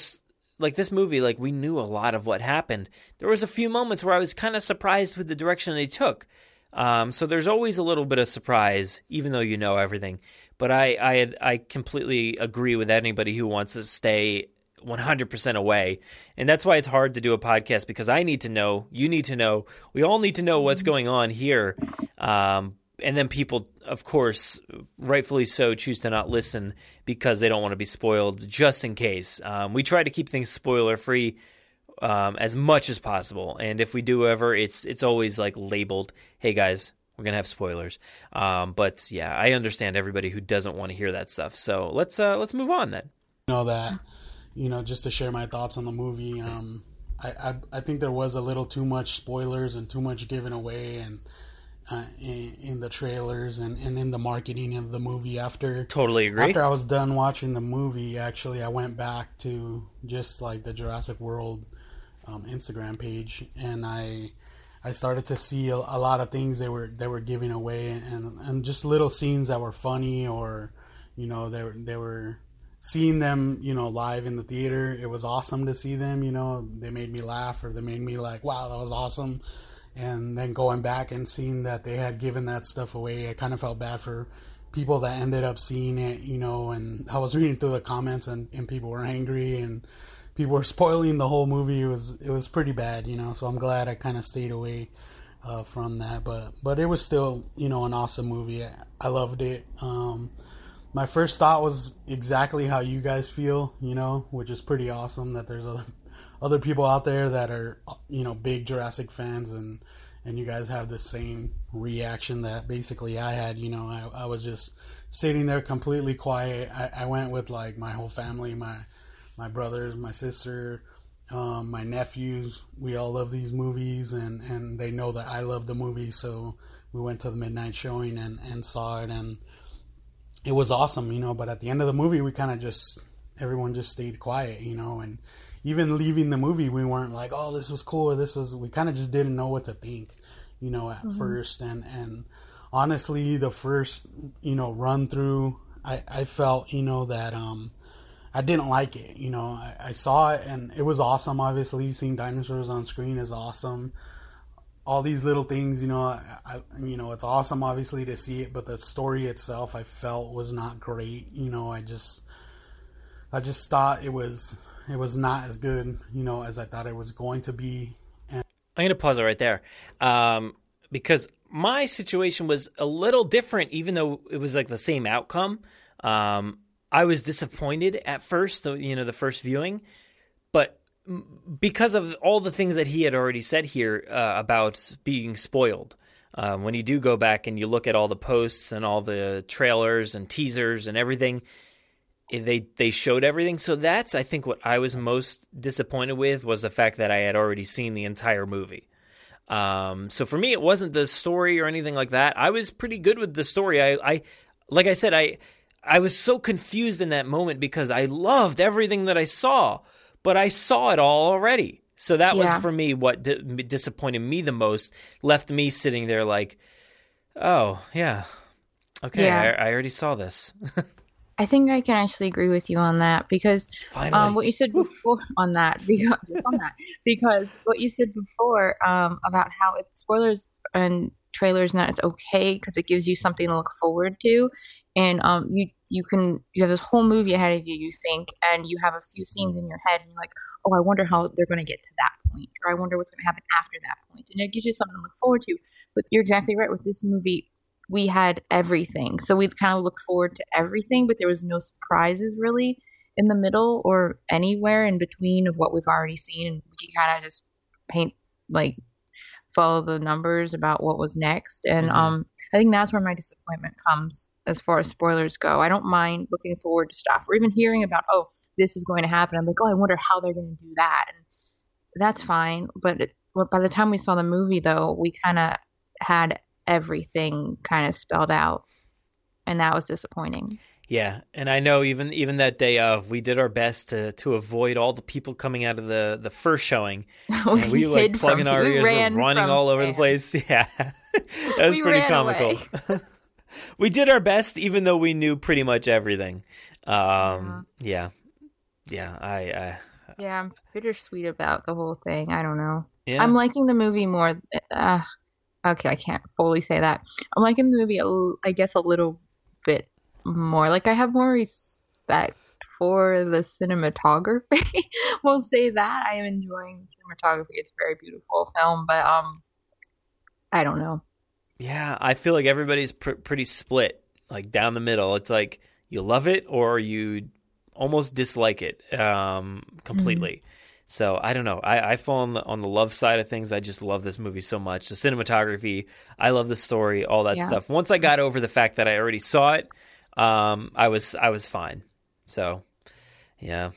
like this movie, like we knew a lot of what happened. There was a few moments where I was kind of surprised with the direction they took. Um, so there's always a little bit of surprise, even though you know everything. But I I I completely agree with anybody who wants to stay 100% away. And that's why it's hard to do a podcast because I need to know, you need to know, we all need to know what's going on here. Um, and then people, of course, rightfully so, choose to not listen because they don't want to be spoiled, just in case. Um, we try to keep things spoiler free um, as much as possible, and if we do ever, it's it's always like labeled, "Hey guys, we're gonna have spoilers." Um, but yeah, I understand everybody who doesn't want to hear that stuff. So let's uh, let's move on then. know that you know just to share my thoughts on the movie um I, I i think there was a little too much spoilers and too much given away and uh, in, in the trailers and, and in the marketing of the movie after Totally agree. after i was done watching the movie actually i went back to just like the jurassic world um, instagram page and i I started to see a, a lot of things they were they were giving away and and just little scenes that were funny or you know they were they were seeing them you know live in the theater. It was awesome to see them you know. They made me laugh or they made me like wow that was awesome. And then going back and seeing that they had given that stuff away I kind of felt bad for people that ended up seeing it you know and I was reading through the comments and, and people were angry and people were spoiling the whole movie it was it was pretty bad you know so I'm glad I kind of stayed away uh, from that but but it was still you know an awesome movie I, I loved it um, my first thought was exactly how you guys feel, you know, which is pretty awesome that there's other other people out there that are you know big Jurassic fans and and you guys have the same reaction that basically I had. You know, I, I was just sitting there completely quiet. I, I went with like my whole family, my my brothers, my sister, um, my nephews. We all love these movies, and and they know that I love the movie, so we went to the midnight showing and and saw it and it was awesome, you know. But at the end of the movie, we kind of just everyone just stayed quiet, you know. And even leaving the movie, we weren't like, "Oh, this was cool," or "This was." We kind of just didn't know what to think, you know, at Mhm. first. And and honestly, the first you know run through, I I felt you know that um I didn't like it. You know, I, I saw it and it was awesome. Obviously, seeing dinosaurs on screen is awesome all these little things, you know, I, I, you know, it's awesome obviously to see it, but the story itself I felt was not great. You know, I just, I just thought it was, it was not as good, you know, as I thought it was going to be. And I'm to pause it right there um, because my situation was a little different, even though it was like the same outcome. Um, I was disappointed at first, the, you know, the first viewing, but because of all the things that he had already said here uh, about being spoiled. Um, when you do go back and you look at all the posts and all the trailers and teasers and everything, eh, they they showed everything. So that's I think what I was most disappointed with was the fact that I had already seen the entire movie. Um, so for me, it wasn't the story or anything like that. I was pretty good with the story. I, I like I said, I I was so confused in that moment because I loved everything that I saw, but I saw it all already. So that Yeah. was for me what di- disappointed me the most. Left me sitting there like, oh yeah, okay, Yeah. I, I already saw this. I think I can actually agree with you on that because um, what you said before on that because on that because what you said before um, about how it, spoilers and trailers now it's okay because it gives you something to look forward to, and um, you you can you have this whole movie ahead of you you think and you have a few scenes in your head and you're like oh I wonder how they're going to get to that point or I wonder what's going to happen after that point and it gives you something to look forward to. But you're exactly right with this movie we had everything. So we kind of looked forward to everything, but there was no surprises really in the middle or anywhere in between of what we've already seen. And we can kind of just paint, like, follow the numbers about what was next. And Mhm. um, I think that's where my disappointment comes as far as spoilers go. I don't mind looking forward to stuff or even hearing about, oh, this is going to happen. I'm like, oh, I wonder how they're going to do that. And that's fine. But it, by the time we saw the movie, though, we kind of had everything kind of spelled out, and that was disappointing. Yeah, and I know even even that day of, we did our best to to avoid all the people coming out of the the first showing. And we like plugging from- our we ears, ran running all over the place. Yeah, that was We pretty comical. we did our best, even though we knew pretty much everything. Um, yeah. yeah, I, I Yeah, I'm bittersweet about the whole thing. I don't know. Yeah. I'm liking the movie more. Uh, okay, I can't fully say that. I'm liking the movie, I guess, a little bit more. Like I have more respect for the cinematography. we'll say that. I am enjoying the cinematography. It's a very beautiful film, but um, I don't know. Yeah, I feel like everybody's pr- pretty split, like down the middle. It's like you love it or you almost dislike it um, completely. So I don't know. I, I fall on the on the love side of things. I just love this movie so much. The cinematography, I love the story, all that Yeah. stuff. Once I got over the fact that I already saw it, um, I was I was fine. So yeah,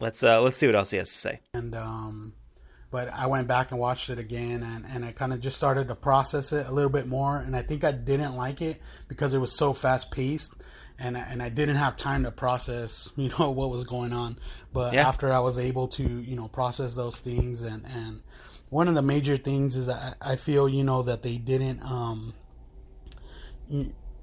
let's uh, let's see what else he has to say. and um, but I went back and watched it again, and, and I kind of just started to process it a little bit more, and I think I didn't like it because it was so fast paced, and I- and I didn't have time to process, you know, what was going on. But Yeah. after I was able to, you know, process those things, and and one of the major things is I, I feel, you know, that they didn't. Um,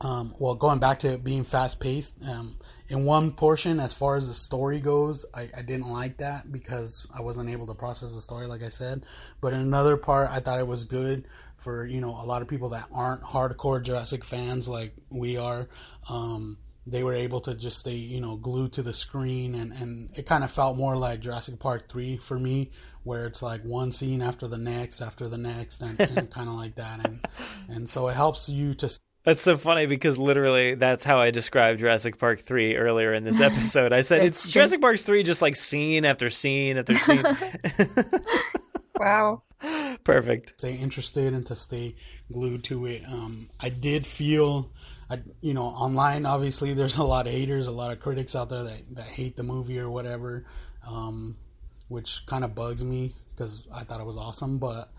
um, well, going back to it being fast paced, um, in one portion, as far as the story goes, I, I didn't like that because I wasn't able to process the story, like I said. But in another part, I thought it was good for you know a lot of people that aren't hardcore Jurassic fans like we are. Um, they were able to just stay you know glued to the screen, and and it kind of felt more like Jurassic Park three for me, where it's like one scene after the next after the next, and, and kind of like that, and and so it helps you to That's so funny because literally that's how I described Jurassic Park 3 earlier in this episode. I said That's it's. Jurassic Park 3 just like scene after scene after scene. wow. Perfect. stay interested and to stay glued to it. Um, I did feel, I you know, online obviously there's a lot of haters, a lot of critics out there that, that hate the movie or whatever, um, which kind of bugs me because I thought it was awesome. But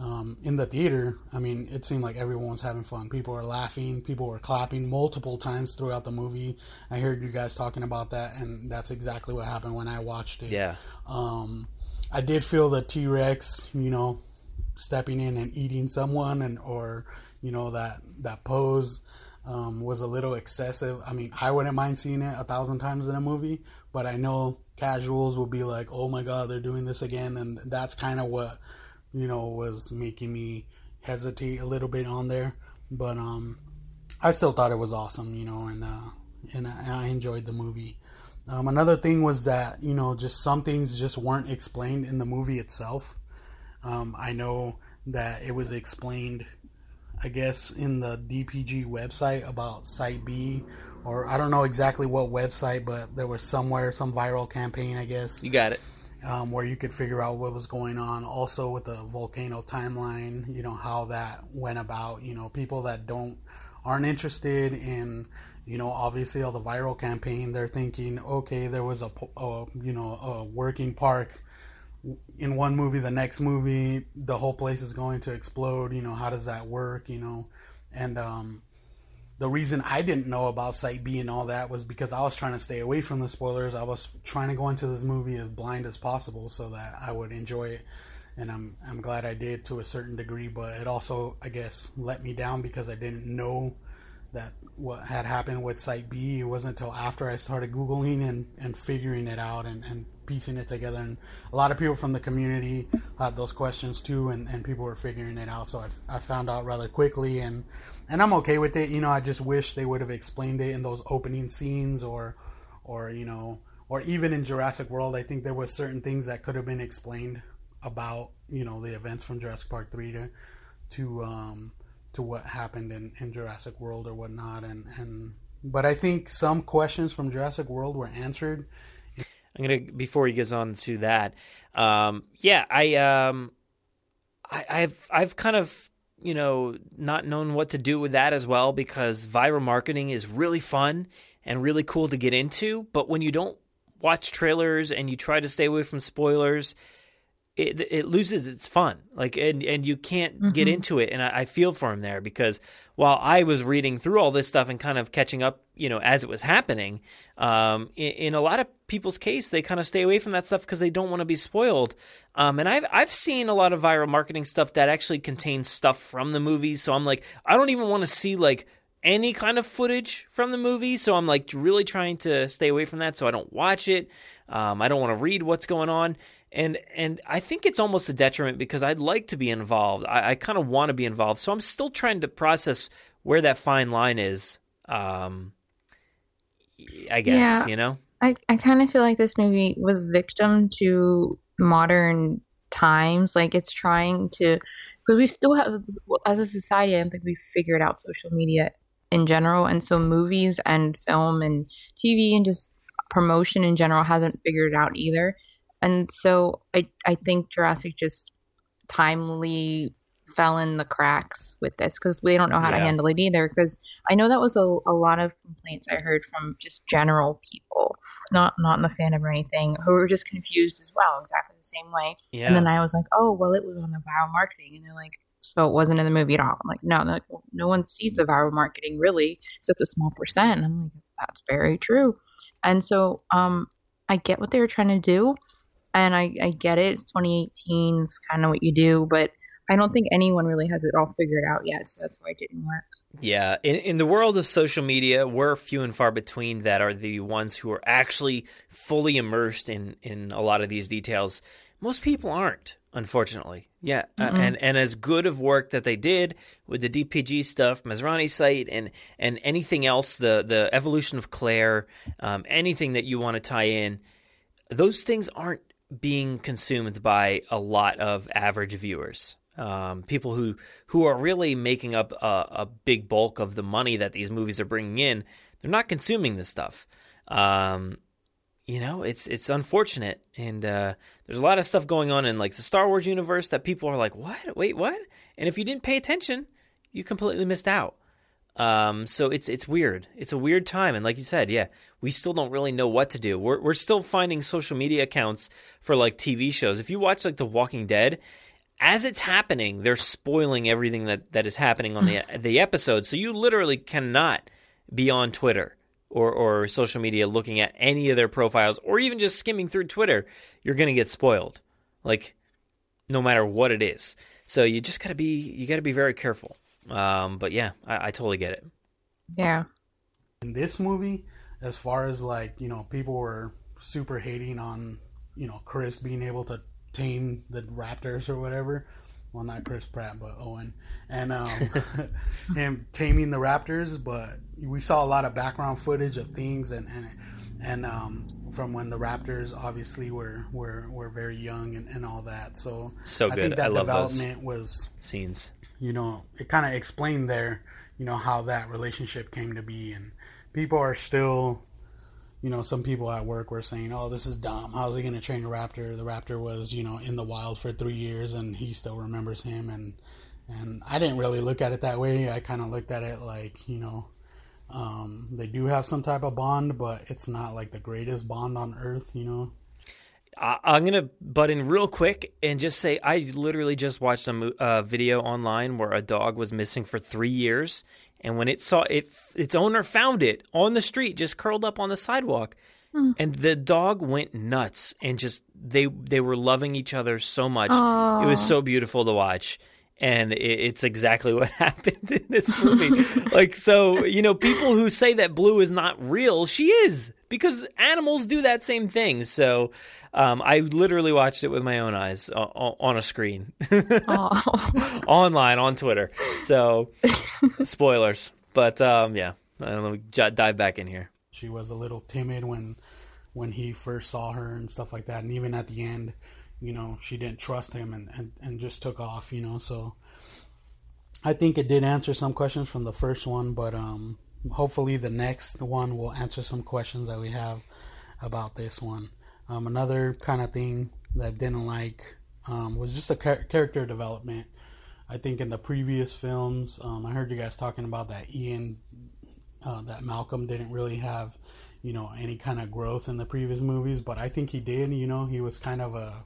um, in the theater, I mean, it seemed like everyone was having fun. People were laughing, people were clapping multiple times throughout the movie. I heard you guys talking about that, and that's exactly what happened when I watched it. Yeah. Um, I did feel the T Rex, you know, stepping in and eating someone, and or you know that that pose um, was a little excessive. I mean, I wouldn't mind seeing it a thousand times in a movie, but I know casuals will be like, "Oh my god, they're doing this again," and that's kind of what you know was making me hesitate a little bit on there. But um, I still thought it was awesome, you know, and uh, and I enjoyed the movie. Um, another thing was that you know just some things just weren't explained in the movie itself. Um, I know that it was explained, I guess, in the DPG website about Site B, or I don't know exactly what website, but there was somewhere some viral campaign, I guess, You got it. Um, where you could figure out what was going on. Also with the volcano timeline, you know how that went about. You know, people that don't aren't interested in, you know, obviously all the viral campaign. They're thinking, okay, there was a, a you know a working park in one movie. The next movie, the whole place is going to explode. You know, how does that work? You know, and um, the reason I didn't know about Site B and all that was because I was trying to stay away from the spoilers. I was trying to go into this movie as blind as possible so that I would enjoy it. And I'm I'm glad I did to a certain degree, but it also I guess let me down because I didn't know that what had happened with Site B. It wasn't until after I started Googling and, and figuring it out and, and piecing it together. And a lot of people from the community had those questions too, and, and people were figuring it out. So I, I found out rather quickly, and, and I'm okay with it. You know, I just wish they would have explained it in those opening scenes or, or you know, or even in Jurassic World. I think there were certain things that could have been explained about, you know, the events from Jurassic Park 3 to, to, um, to what happened in, in Jurassic World or whatnot. And, and but I think some questions from Jurassic World were answered. I'm gonna before he gets on to that. Um, yeah, I um, I, I've I've kind of you know not known what to do with that as well because viral marketing is really fun and really cool to get into, but when you don't watch trailers and you try to stay away from spoilers, it it loses its fun. Like and and you can't get Mhm. into it. And I, I feel for him there because while I was reading through all this stuff and kind of catching up, you know, as it was happening, um, in, in a lot of people's case, they kind of stay away from that stuff because they don't want to be spoiled. Um, and I've I've seen a lot of viral marketing stuff that actually contains stuff from the movies. So I'm like, I don't even want to see like any kind of footage from the movie, so I'm like really trying to stay away from that. So I don't watch it. Um, I don't want to read what's going on, and and I think it's almost a detriment because I'd like to be involved. I, I kind of want to be involved, so I'm still trying to process where that fine line is. Um, I guess Yeah. you know. I, I kind of feel like this movie was victim to modern times. Like it's trying to, because we still have, as a society, I don't think we've figured out social media in general. And so movies and film and TV and just promotion in general hasn't figured it out either. And so I, I think Jurassic just timely fell in the cracks with this because we don't know how to handle it either. Because I know that was a, a lot of complaints I heard from just general people, not not in the fandom or anything, who were just confused as well, exactly the same way. Yeah. And then I was like, oh, well, it was on the viral marketing, and they're like, so it wasn't in the movie at all. I'm like, no, no, no one sees the viral marketing really, except a small percent. And I'm like, that's very true. And so, um, I get what they were trying to do, and I, I get it. It's 2018. It's kind of what you do, but I don't think anyone really has it all figured out yet. So that's why it didn't work. Yeah, in, in the world of social media, we're few and far between that are the ones who are actually fully immersed in in a lot of these details. Most people aren't, unfortunately. Yeah, uh, Mm-mm. and and as good of work that they did with the DPG stuff, Masrani site, and and anything else, the the evolution of Claire, um, anything that you want to tie in, those things aren't being consumed by a lot of average viewers. Um, people who who are really making up a, a big bulk of the money that these movies are bringing in, they're not consuming this stuff. Um, you know, it's it's unfortunate, and uh, there's a lot of stuff going on in like the Star Wars universe that people are like, "What? Wait, what?" And if you didn't pay attention, you completely missed out. Um, so it's it's weird. It's a weird time, and like you said, yeah, we still don't really know what to do. We're we're still finding social media accounts for like TV shows. If you watch like The Walking Dead, as it's happening, they're spoiling everything that, that is happening on the the episode. So you literally cannot be on Twitter or or social media looking at any of their profiles or even just skimming through Twitter. You're gonna get spoiled, like no matter what it is. So you just gotta be you gotta be very careful. Um, but yeah, I, I totally get it. Yeah. in this movie, as far as like you know, people were super hating on you know Chris being able to tame the raptors or whatever. Well, not Chris Pratt, but Owen, and um, him taming the raptors. But we saw a lot of background footage of things, and and and um, from when the raptors obviously were were, were very young and, and all that. So So I good. think that I love those development was scenes. You know, it kind of explained there, you know, how that relationship came to be. And people are still, you know, some people at work were saying, oh, this is dumb. How's he going to train a raptor? The raptor was, you know, in the wild for three years and he still remembers him. And, and I didn't really look at it that way. I kind of looked at it like, you know, um, they do have some type of bond, but it's not like the greatest bond on earth, you know? I, I'm gonna butt in real quick and just say I literally just watched a mo- uh, video online where a dog was missing for three years, and when it saw it, its owner found it on the street, just curled up on the sidewalk, Hmm. and the dog went nuts and just they they were loving each other so much. Aw. It was so beautiful to watch. And it, it's exactly what happened in this movie. like, so, you know, people who say that Blue is not real, she is, because animals do that same thing. So, um, I literally watched it with my own eyes o- o- on a screen, online on Twitter. So, spoilers. But um, yeah, I don't know. j- Dive back in here. she was a little timid when when he first saw her and stuff like that and even at the end you know she didn't trust him and, and, and just took off you know so i think it did answer some questions from the first one but um hopefully the next one will answer some questions that we have about this one. Um, another kind of thing that I didn't like um, was just the char- character development. I think in the previous films um, i heard you guys talking about that ian uh, that Malcolm didn't really have, you know, any kind of growth in the previous movies, but I think he did. You know, he was kind of a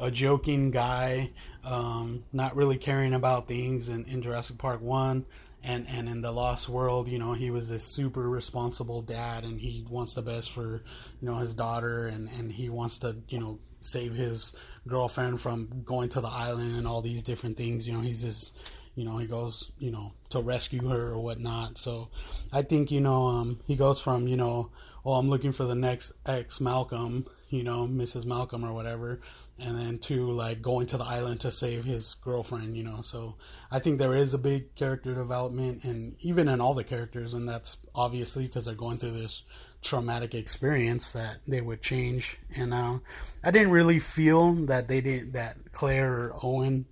a joking guy, um, not really caring about things in, in Jurassic Park one. And, and in the Lost World, you know, he was this super responsible dad, and he wants the best for, you know, his daughter, and, and he wants to, you know, save his girlfriend from going to the island and all these different things. You know, he's this, you know he goes you know to rescue her or whatnot. So I think you know um, he goes from you know oh I'm looking for the next ex Malcolm you know Mrs. Malcolm or whatever, and then to like going to the island to save his girlfriend you know. So I think there is a big character development and even in all the characters, and that's obviously because they're going through this traumatic experience that they would change. And uh, I didn't really feel that they didn't that Claire or Owen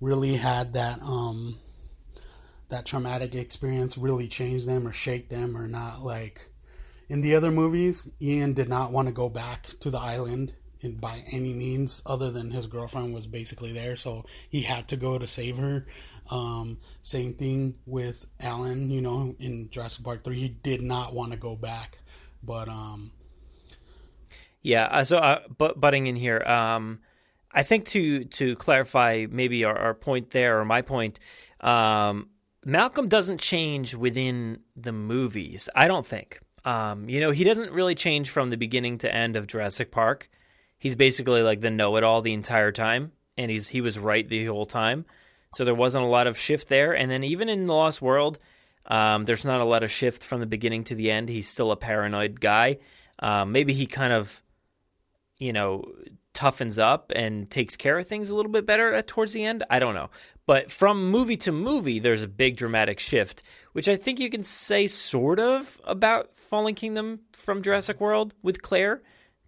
really had that um that traumatic experience really change them or shake them or not like in the other movies Ian did not want to go back to the island by any means other than his girlfriend was basically there so he had to go to save her um, same thing with Alan you know in Jurassic Park 3 he did not want to go back but um yeah uh, so uh, but butting in here um I think to to clarify maybe our, our point there or my point, um, Malcolm doesn't change within the movies. I don't think. Um, you know, he doesn't really change from the beginning to end of Jurassic Park. He's basically like the know-it-all the entire time, and he's he was right the whole time. So there wasn't a lot of shift there. And then even in the Lost World, um, there's not a lot of shift from the beginning to the end. He's still a paranoid guy. Um, maybe he kind of, you know, toughens up and takes care of things a little bit better towards the end. I don't know. But from movie to movie, there's a big dramatic shift, which I think you can say sort of about Fallen Kingdom from Jurassic World with Claire.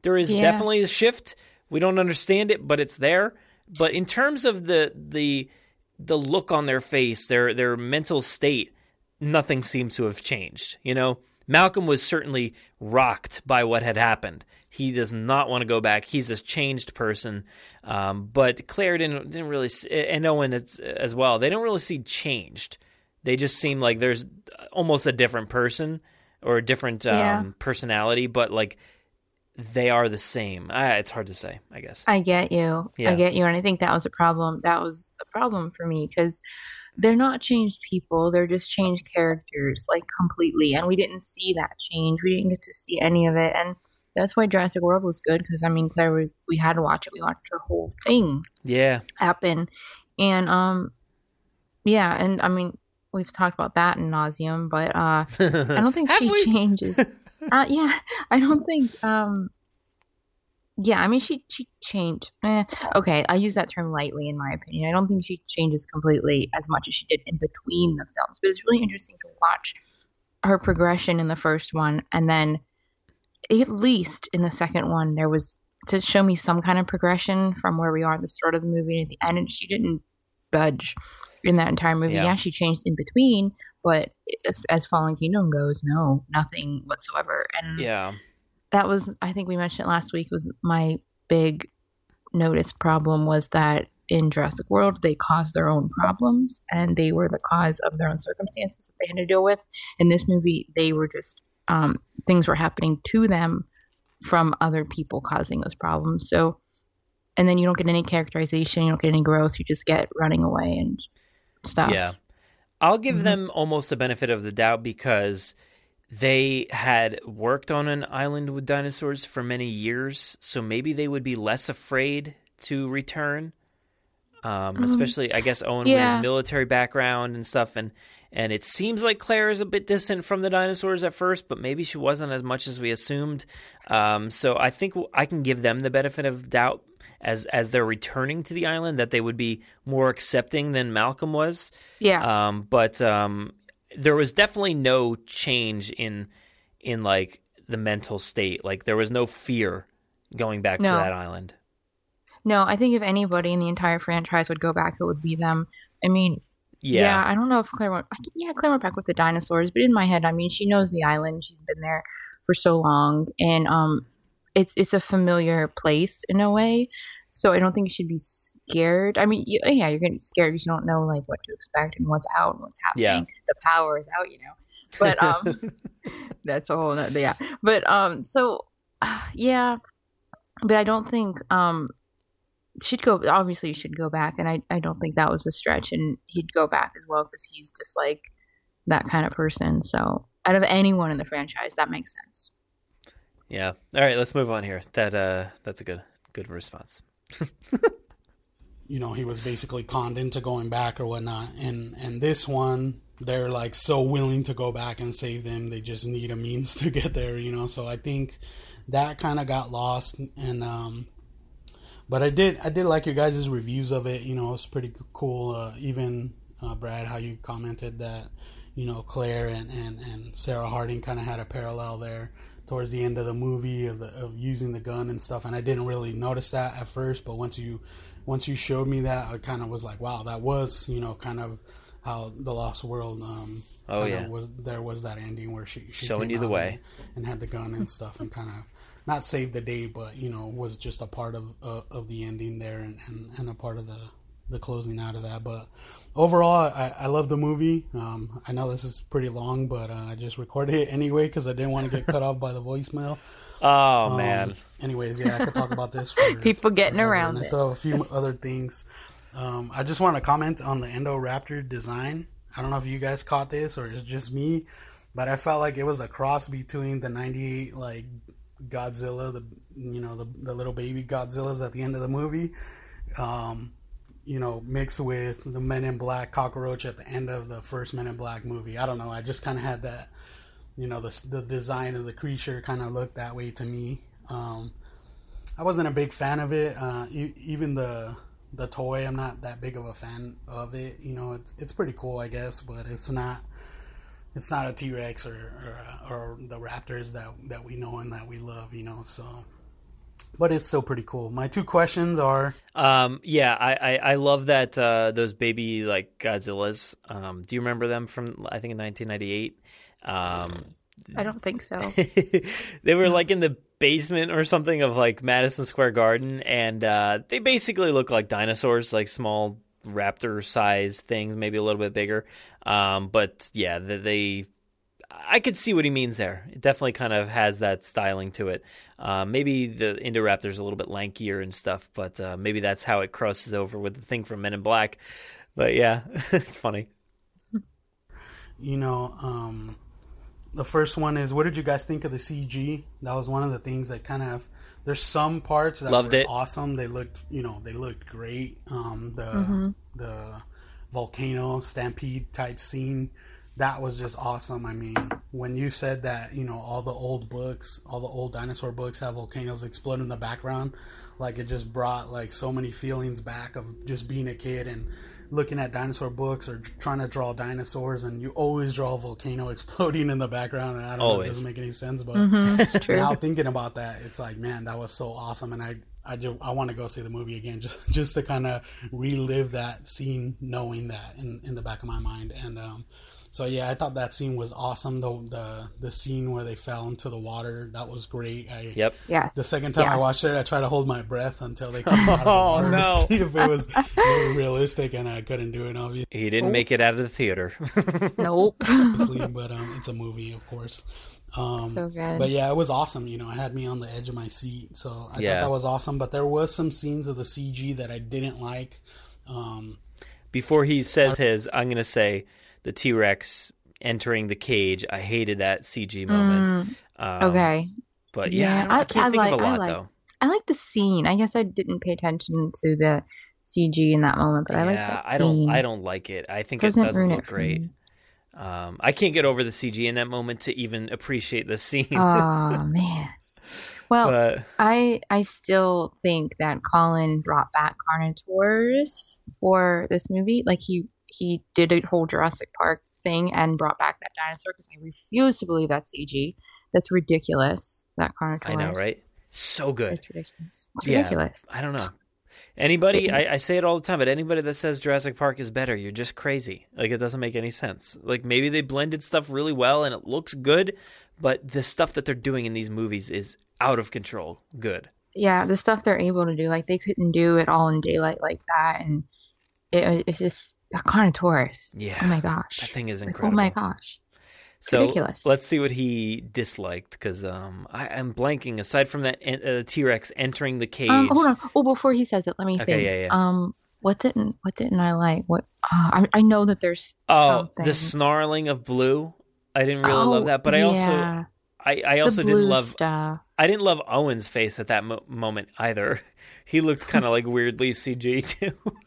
There is Yeah. definitely a shift. We don't understand it, but it's there. But in terms of the the the look on their face, their their mental state, nothing seems to have changed. You know, Malcolm was certainly rocked by what had happened. He does not want to go back. He's this changed person. Um, but Claire didn't didn't really, s- and Owen it's, as well. They don't really see changed. They just seem like there's almost a different person or a different um, Yeah. personality, but like they are the same. It's hard to say, I guess. I get you. Yeah. I get you. And I think that was a problem. That was a problem for me because they're not changed people. They're just changed characters, like completely. And we didn't see that change. We didn't get to see any of it. And that's why Jurassic World was good because, I mean, Claire, we, we had to watch it. We watched the whole thing Yeah. happen. And, um, yeah. And, I mean, we've talked about that in nauseum, but, uh, I don't think she changes. uh, yeah, I don't think. Um, yeah, I mean, she she changed. Eh, okay, I use that term lightly in my opinion. I don't think she changes completely as much as she did in between the films, but it's really interesting to watch her progression in the first one, and then at least in the second one, there was to show me some kind of progression from where we are at the start of the movie and at the end, and she didn't budge in that entire movie. Yeah. Yeah, she changed in between, but as, as Fallen Kingdom goes, no, nothing whatsoever. And Yeah. that was I think we mentioned it last week was my big notice problem was that in Jurassic World they caused their own problems and they were the cause of their own circumstances that they had to deal with. In this movie they were just um, things were happening to them from other people causing those problems. So and then you don't get any characterization, you don't get any growth, you just get running away and stuff. Yeah. I'll give Mhm. them almost the benefit of the doubt because they had worked on an island with dinosaurs for many years, so maybe they would be less afraid to return. Um, Um, especially, I guess Owen with his military background and stuff, and and it seems like Claire is a bit distant from the dinosaurs at first, but maybe she wasn't as much as we assumed. Um, so I think I can give them the benefit of doubt as as they're returning to the island that they would be more accepting than Malcolm was. Yeah. Um, but um, there was definitely no change in in like the mental state. Like there was no fear going back to that island. No, I think if anybody in the entire franchise would go back, it would be them. I mean, Yeah. I don't know if Claire went. I think- Yeah, Claire went back with the dinosaurs, but in my head, I mean, she knows the island. She's been there for so long, and um, it's it's a familiar place in a way. So I don't think you should be scared. I mean, you, yeah, you're gonna be scared because you don't know like what to expect and what's out and what's happening. Yeah. The power is out, you know. But um, that's a whole nother, yeah. But um, so yeah, but I don't think um she'd go obviously you should go back and I, I don't think that was a stretch and he'd go back as well because he's just like that kind of person so out of anyone in the franchise that makes sense Yeah. All right, let's move on here. That uh, that's a good good response. you know he was basically conned into going back or whatnot. And and this one, they're like so willing to go back and save them. They just need a means to get there, you know. So I think that kind of got lost and um but I did I did like your guys' reviews of it. You know, it was pretty cool. Uh, even uh, Brad, how you commented that you know Claire and and, and Sarah Harding kind of had a parallel there towards the end of the movie of, the, of using the gun and stuff. And I didn't really notice that at first, but once you once you showed me that, I kind of was like, wow, that was you know kind of how the Lost World. Um, Oh, yeah. was there was that ending where she, she Showing you the way. and, and had the gun and stuff and kind of not saved the day, but you know was just a part of uh, of the ending there and, and, and a part of the the closing out of that. But overall, I, I love the movie. Um, I know this is pretty long, but uh, I just recorded it anyway because I didn't want to get cut off by the voicemail. Oh Um, man. Anyways, yeah, I could talk about this for People getting forever, around and I still have a few other things. Um, I just want to comment on the Endoraptor design. I don't know if you guys caught this or it's just me, but I felt like it was a cross between the '98 like Godzilla, the you know the the little baby Godzillas at the end of the movie, um, you know, mixed with the Men in Black cockroach at the end of the first Men in Black movie. I don't know. I just kind of had that, you know, the the design of the creature kind of looked that way to me. Um, I wasn't a big fan of it. Uh, e- even the the toy, I'm not that big of a fan of it. You know, it's it's pretty cool, I guess, but it's not it's not a T Rex or or, uh, or the Raptors that that we know and that we love. You know, so. But it's still pretty cool. My two questions are: Um, yeah, I, I, I love that uh, those baby like Godzillas. Um, do you remember them from I think in 1998? Um, I don't think so. they were like in the basement or something of like Madison Square Garden, and uh, they basically look like dinosaurs, like small raptor size things, maybe a little bit bigger. Um, but yeah, they, they I could see what he means there. It definitely kind of has that styling to it. Uh, maybe the Indoraptor's a little bit lankier and stuff, but uh, maybe that's how it crosses over with the thing from Men in Black. But yeah, it's funny. you know, um, the first one is what did you guys think of the CG? That was one of the things that kind of there's some parts that Loved were it. awesome. They looked, you know, they looked great. Um, the Mhm. the volcano stampede type scene that was just awesome. I mean, when you said that, you know, all the old books, all the old dinosaur books have volcanoes explode in the background, like it just brought like so many feelings back of just being a kid and looking at dinosaur books or trying to draw dinosaurs and you always draw a volcano exploding in the background and I don't know, it doesn't make any sense, but Mhm, now thinking about that, it's like, man, that was so awesome and I I just I want to go see the movie again just just to kind of relive that scene knowing that in in the back of my mind and um so yeah, I thought that scene was awesome. The the the scene where they fell into the water that was great. I, Yep. Yes. The second time I watched it, I tried to hold my breath until they came out of the Oh, no. to see if it was really realistic, and I couldn't do it obviously. He didn't make it out of the theater. Nope. but um, it's a movie, of course. Um, So good. But yeah, it was awesome. You know, it had me on the edge of my seat, so I Yeah. thought that was awesome. But there was some scenes of the CG that I didn't like. Um, Before he says his, I'm going to say the T Rex entering the cage. I hated that CG moment. Mm, Um, okay. But yeah, I, I can't think like, of a lot I like, though. I like the scene. I guess I didn't pay attention to the CG in that moment, but I like yeah, that I scene. don't. I don't like it. I think Doesn't it doesn't look it great. Um, I can't get over the CG in that moment to even appreciate the scene. Oh man. Well, But- I I still think that Colin brought back Carnotaurus for this movie. Like he he did a whole Jurassic Park thing and brought back that dinosaur because I refuse to believe that's CG. That's ridiculous. That Carnotaurus. I know, right? So good. It's ridiculous. It's Yeah, ridiculous. I don't know. Anybody, I, I say it all the time, but anybody that says Jurassic Park is better, you're just crazy. Like it doesn't make any sense. Like maybe they blended stuff really well and it looks good, but the stuff that they're doing in these movies is out of control. Good. Yeah, the stuff they're able to do, like they couldn't do it all in daylight like that, and it, it's just the Carnotaurus. Yeah. Oh my gosh. That thing is Like, incredible. oh my gosh. So ridiculous. let's see what he disliked because um, I, I'm blanking. Aside from that uh, T Rex entering the cage, Um, hold on. Oh, before he says it, let me Okay, think. yeah, yeah. Um, what didn't what didn't I like? What uh, I I know that there's oh, something. the snarling of Blue. I didn't really Oh, love that, but I also yeah. I, I The also didn't love stuff. I didn't love Owen's face at that mo- moment either. He looked kind of like weirdly CG too.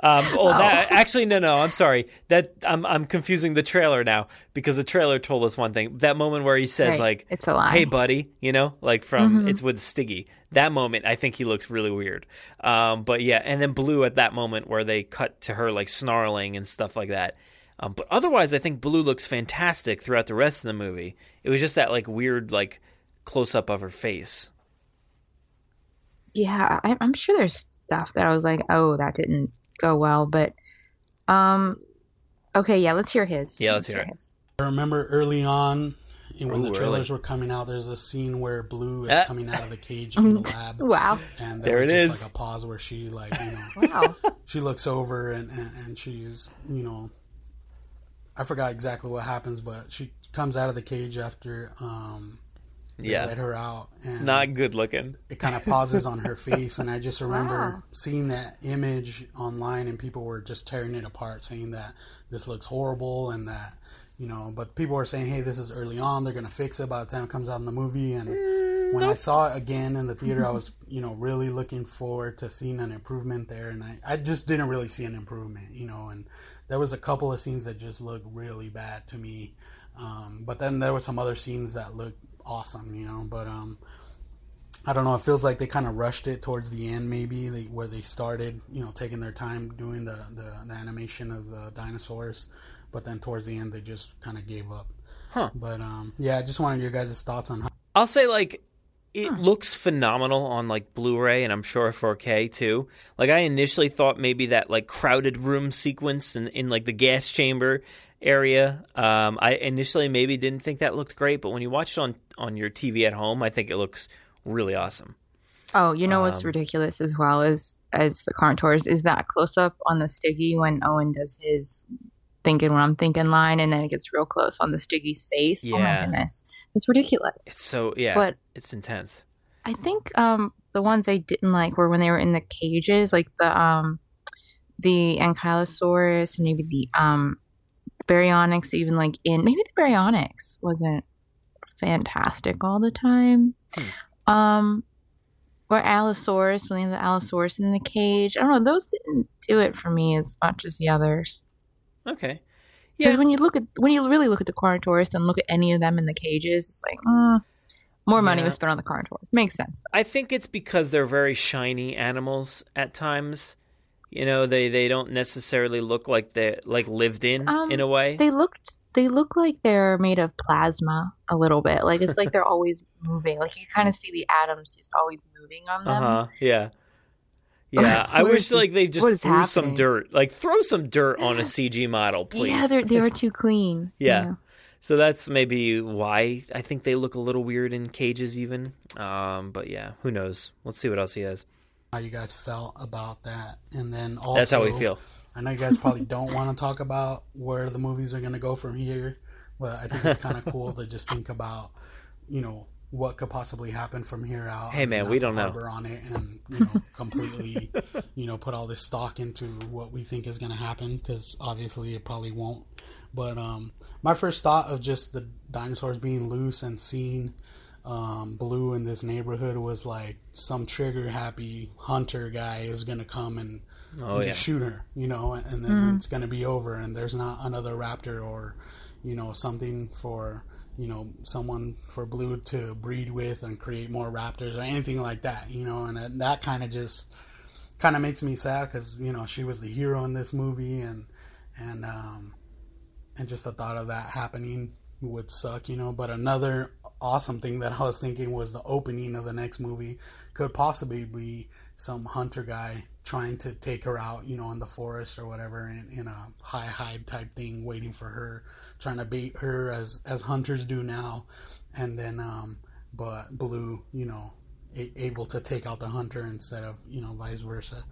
Um, oh, that actually no, no. I'm sorry. That I'm I'm confusing the trailer now because the trailer told us one thing. That moment where he says Right, like, it's a lie. "Hey, buddy," you know, like from Mhm. it's with Stiggy. That moment, I think he looks really weird. Um, but yeah, and then Blue at that moment where they cut to her like snarling and stuff like that. Um, but otherwise, I think Blue looks fantastic throughout the rest of the movie. It was just that like weird like close up of her face. yeah, I, I'm sure there's stuff that I was like, oh, that didn't go well, but um, okay, yeah, let's hear his. Yeah, let's hear it. his. I remember early on when Ooh, the trailers early. were coming out, there's a scene where Blue is Ah. coming out of the cage in the lab. Wow. And There was it just is. like a pause where she like, you know, Wow. she looks over and, and, and she's, you know, I forgot exactly what happens, but she comes out of the cage after um they Yeah. let her out and Not good looking. it kind of pauses on her face and i just remember Wow. seeing that image online and people were just tearing it apart saying that this looks horrible and that you know but people were saying hey this is early on they're gonna fix it by the time it comes out in the movie and when i saw it again in the theater i was you know really looking forward to seeing an improvement there and i, I just didn't really see an improvement you know and there was a couple of scenes that just looked really bad to me um, but then there were some other scenes that looked awesome you know but um I don't know. It feels like they kind of rushed it towards the end, maybe they, where they started, you know, taking their time doing the, the, the animation of the dinosaurs, but then towards the end they just kind of gave up. Huh. But um, yeah, I just wanted your guys' thoughts on how. I'll say like it looks phenomenal on like Blu-ray and I'm sure 4K too. Like I initially thought maybe that like crowded room sequence in, in like the gas chamber area. Um, I initially maybe didn't think that looked great, but when you watch it on on your TV at home, I think it looks really awesome. Oh, you know what's Um, ridiculous as well as as the contours is that close up on the Stiggy when Owen does his thinking what I'm thinking line, and then it gets real close on the Stiggy's face. Oh my Yeah. goodness, it's ridiculous. It's so yeah, But- it's intense. I think um the ones I didn't like were when they were in the cages, like the um the Ankylosaurus and maybe the um Baryonyx, even like in maybe the Baryonyx wasn't fantastic all the time. Um or Allosaurus, when they have the Allosaurus in the cage. I don't know, those didn't do it for me as much as the others. Okay. Because when you look at when you really look at the Carnotaurus and look at any of them in the cages, it's like, mm, more money Yeah. was spent on the Carnotaurus. Makes sense. I think it's because they're very shiny animals at times. You know, they, they don't necessarily look like they like lived in Um, in a way. They looked they look like they're made of plasma a little bit. Like it's like they're always moving. Like you kind of see the atoms just always moving on them. huh. Yeah. Yeah. I wish is like they just threw some dirt. Like throw some dirt on a CG model, please. Yeah, they're they were too clean. Yeah. So that's maybe why I think they look a little weird in cages, even. Um, but yeah, who knows? Let's see what else he has. How you guys felt about that, and then also That's how we feel. I know you guys probably don't want to talk about where the movies are going to go from here, but I think it's kind of cool to just think about, you know, what could possibly happen from here out. Hey, man, we don't know. on it and you know completely, you know, put all this stock into what we think is going to happen because obviously it probably won't. But um, my first thought of just the dinosaurs being loose and seeing um, Blue in this neighborhood was like some trigger happy hunter guy is gonna come and, Oh, and yeah. just shoot her, you know, and then Mhm. it's gonna be over, and there's not another raptor or, you know, something for you know someone for Blue to breed with and create more raptors or anything like that, you know, and that- that kind of just kind of makes me sad because you know she was the hero in this movie and and um and just the thought of that happening would suck, you know. But another awesome thing that I was thinking was the opening of the next movie could possibly be some hunter guy trying to take her out, you know, in the forest or whatever, in, in a high hide type thing, waiting for her, trying to bait her as as hunters do now, and then um, but Blue, you know, able to take out the hunter instead of you know vice versa.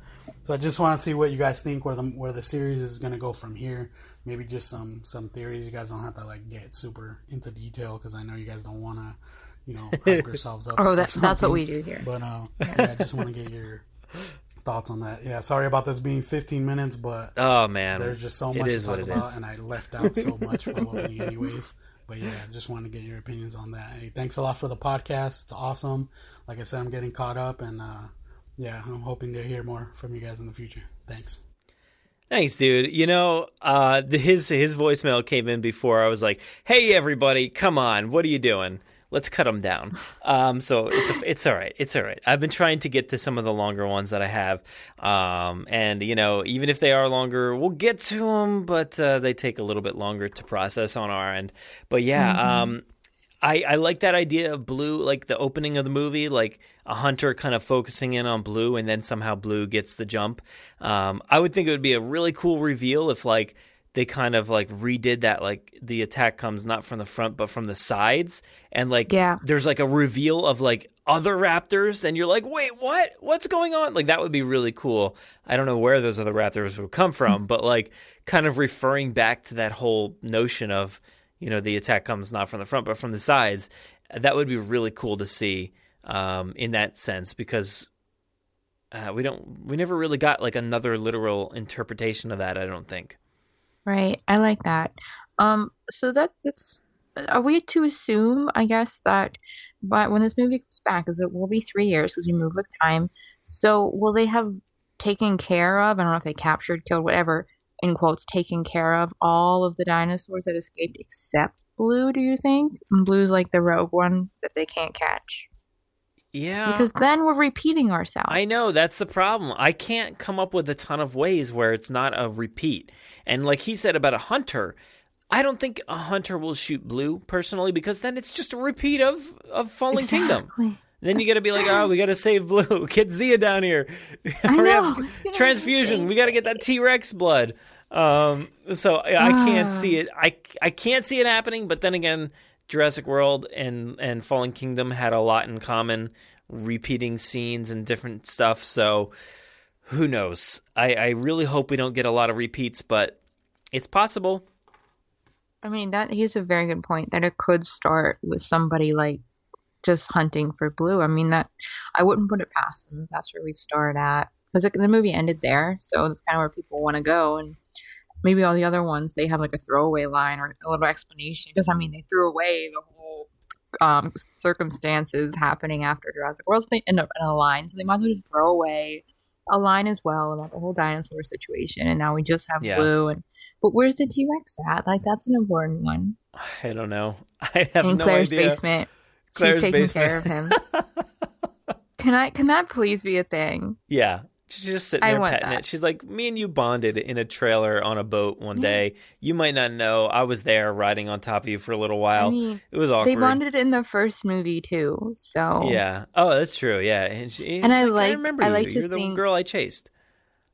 So I just want to see what you guys think where the where the series is going to go from here. Maybe just some some theories. You guys don't have to like get super into detail because I know you guys don't want to, you know, hype yourselves up. Oh, for that- that's what we do here. But uh, yeah, I just want to get your thoughts on that. Yeah, sorry about this being 15 minutes, but Oh, man. there's just so much is to talk about, is. and I left out so much probably anyways. But yeah, just want to get your opinions on that. Hey, thanks a lot for the podcast. It's awesome. Like I said, I'm getting caught up, and uh, yeah, I'm hoping to hear more from you guys in the future. Thanks. Thanks, dude. You know, uh, the, his his voicemail came in before I was like, "Hey, everybody, come on, what are you doing? Let's cut them down." Um, so it's a, it's all right. It's all right. I've been trying to get to some of the longer ones that I have, um, and you know, even if they are longer, we'll get to them, but uh, they take a little bit longer to process on our end. But yeah, Mhm. um, I, I like that idea of blue, like the opening of the movie, like a hunter kind of focusing in on blue, and then somehow blue gets the jump. Um, I would think it would be a really cool reveal if like they kind of like redid that, like the attack comes not from the front but from the sides, and like Yeah. there's like a reveal of like other raptors, and you're like, wait, what? What's going on? Like that would be really cool. I don't know where those other raptors would come from, but like kind of referring back to that whole notion of you know the attack comes not from the front but from the sides that would be really cool to see um, in that sense because uh, we don't we never really got like another literal interpretation of that i don't think Right. I like that. Um, so that that's are we to assume, I guess, that but when this movie comes back, is it will be three years because we move with time. So will they have taken care of, I don't know if they captured, killed, whatever, in quotes, taken care of all of the dinosaurs that escaped except Blue, do you think? And Blue's like the rogue one that they can't catch. yeah Because then we're repeating ourselves. i know that's the problem i can't come up with a ton of ways where it's not a repeat and like he said about a hunter I don't think a hunter will shoot blue personally because then it's just a repeat of of Fallen Kingdom. Exactly. Then you got to be like, oh, we got to save blue. Get Zia down here. I know. Transfusion. We got to get that T Rex blood. Um, so I I can't Ah. see it. I I can't see it happening. But then again, Jurassic World and and Fallen Kingdom had a lot in common, repeating scenes and different stuff. So who knows? I I really hope we don't get a lot of repeats, but it's possible. I mean, that he's a very good point that it could start with somebody like just hunting for blue. I mean, that I wouldn't put it past them that's where we start at because the movie ended there, so that's kind of where people want to go. And maybe all the other ones they have like a throwaway line or a little explanation because I mean they threw away the whole um, circumstances happening after Jurassic World. So they end up in a line, so they might as well just throw away a line as well about the whole dinosaur situation. And now we just have Yeah. blue and. But where's the T Rex at? Like that's an important one. I don't know. I have in no Claire's idea. basement. Claire's She's taking basement. care of him. can I? Can that please be a thing? Yeah. She's just sitting there petting that. it. She's like, me and you bonded in a trailer on a boat one day. You might not know. I was there riding on top of you for a little while. I mean, it was awkward. They bonded in the first movie too. So Yeah. Oh, that's true. Yeah. And, she, And I she's like- I remember I you. like to You're the think- girl I chased.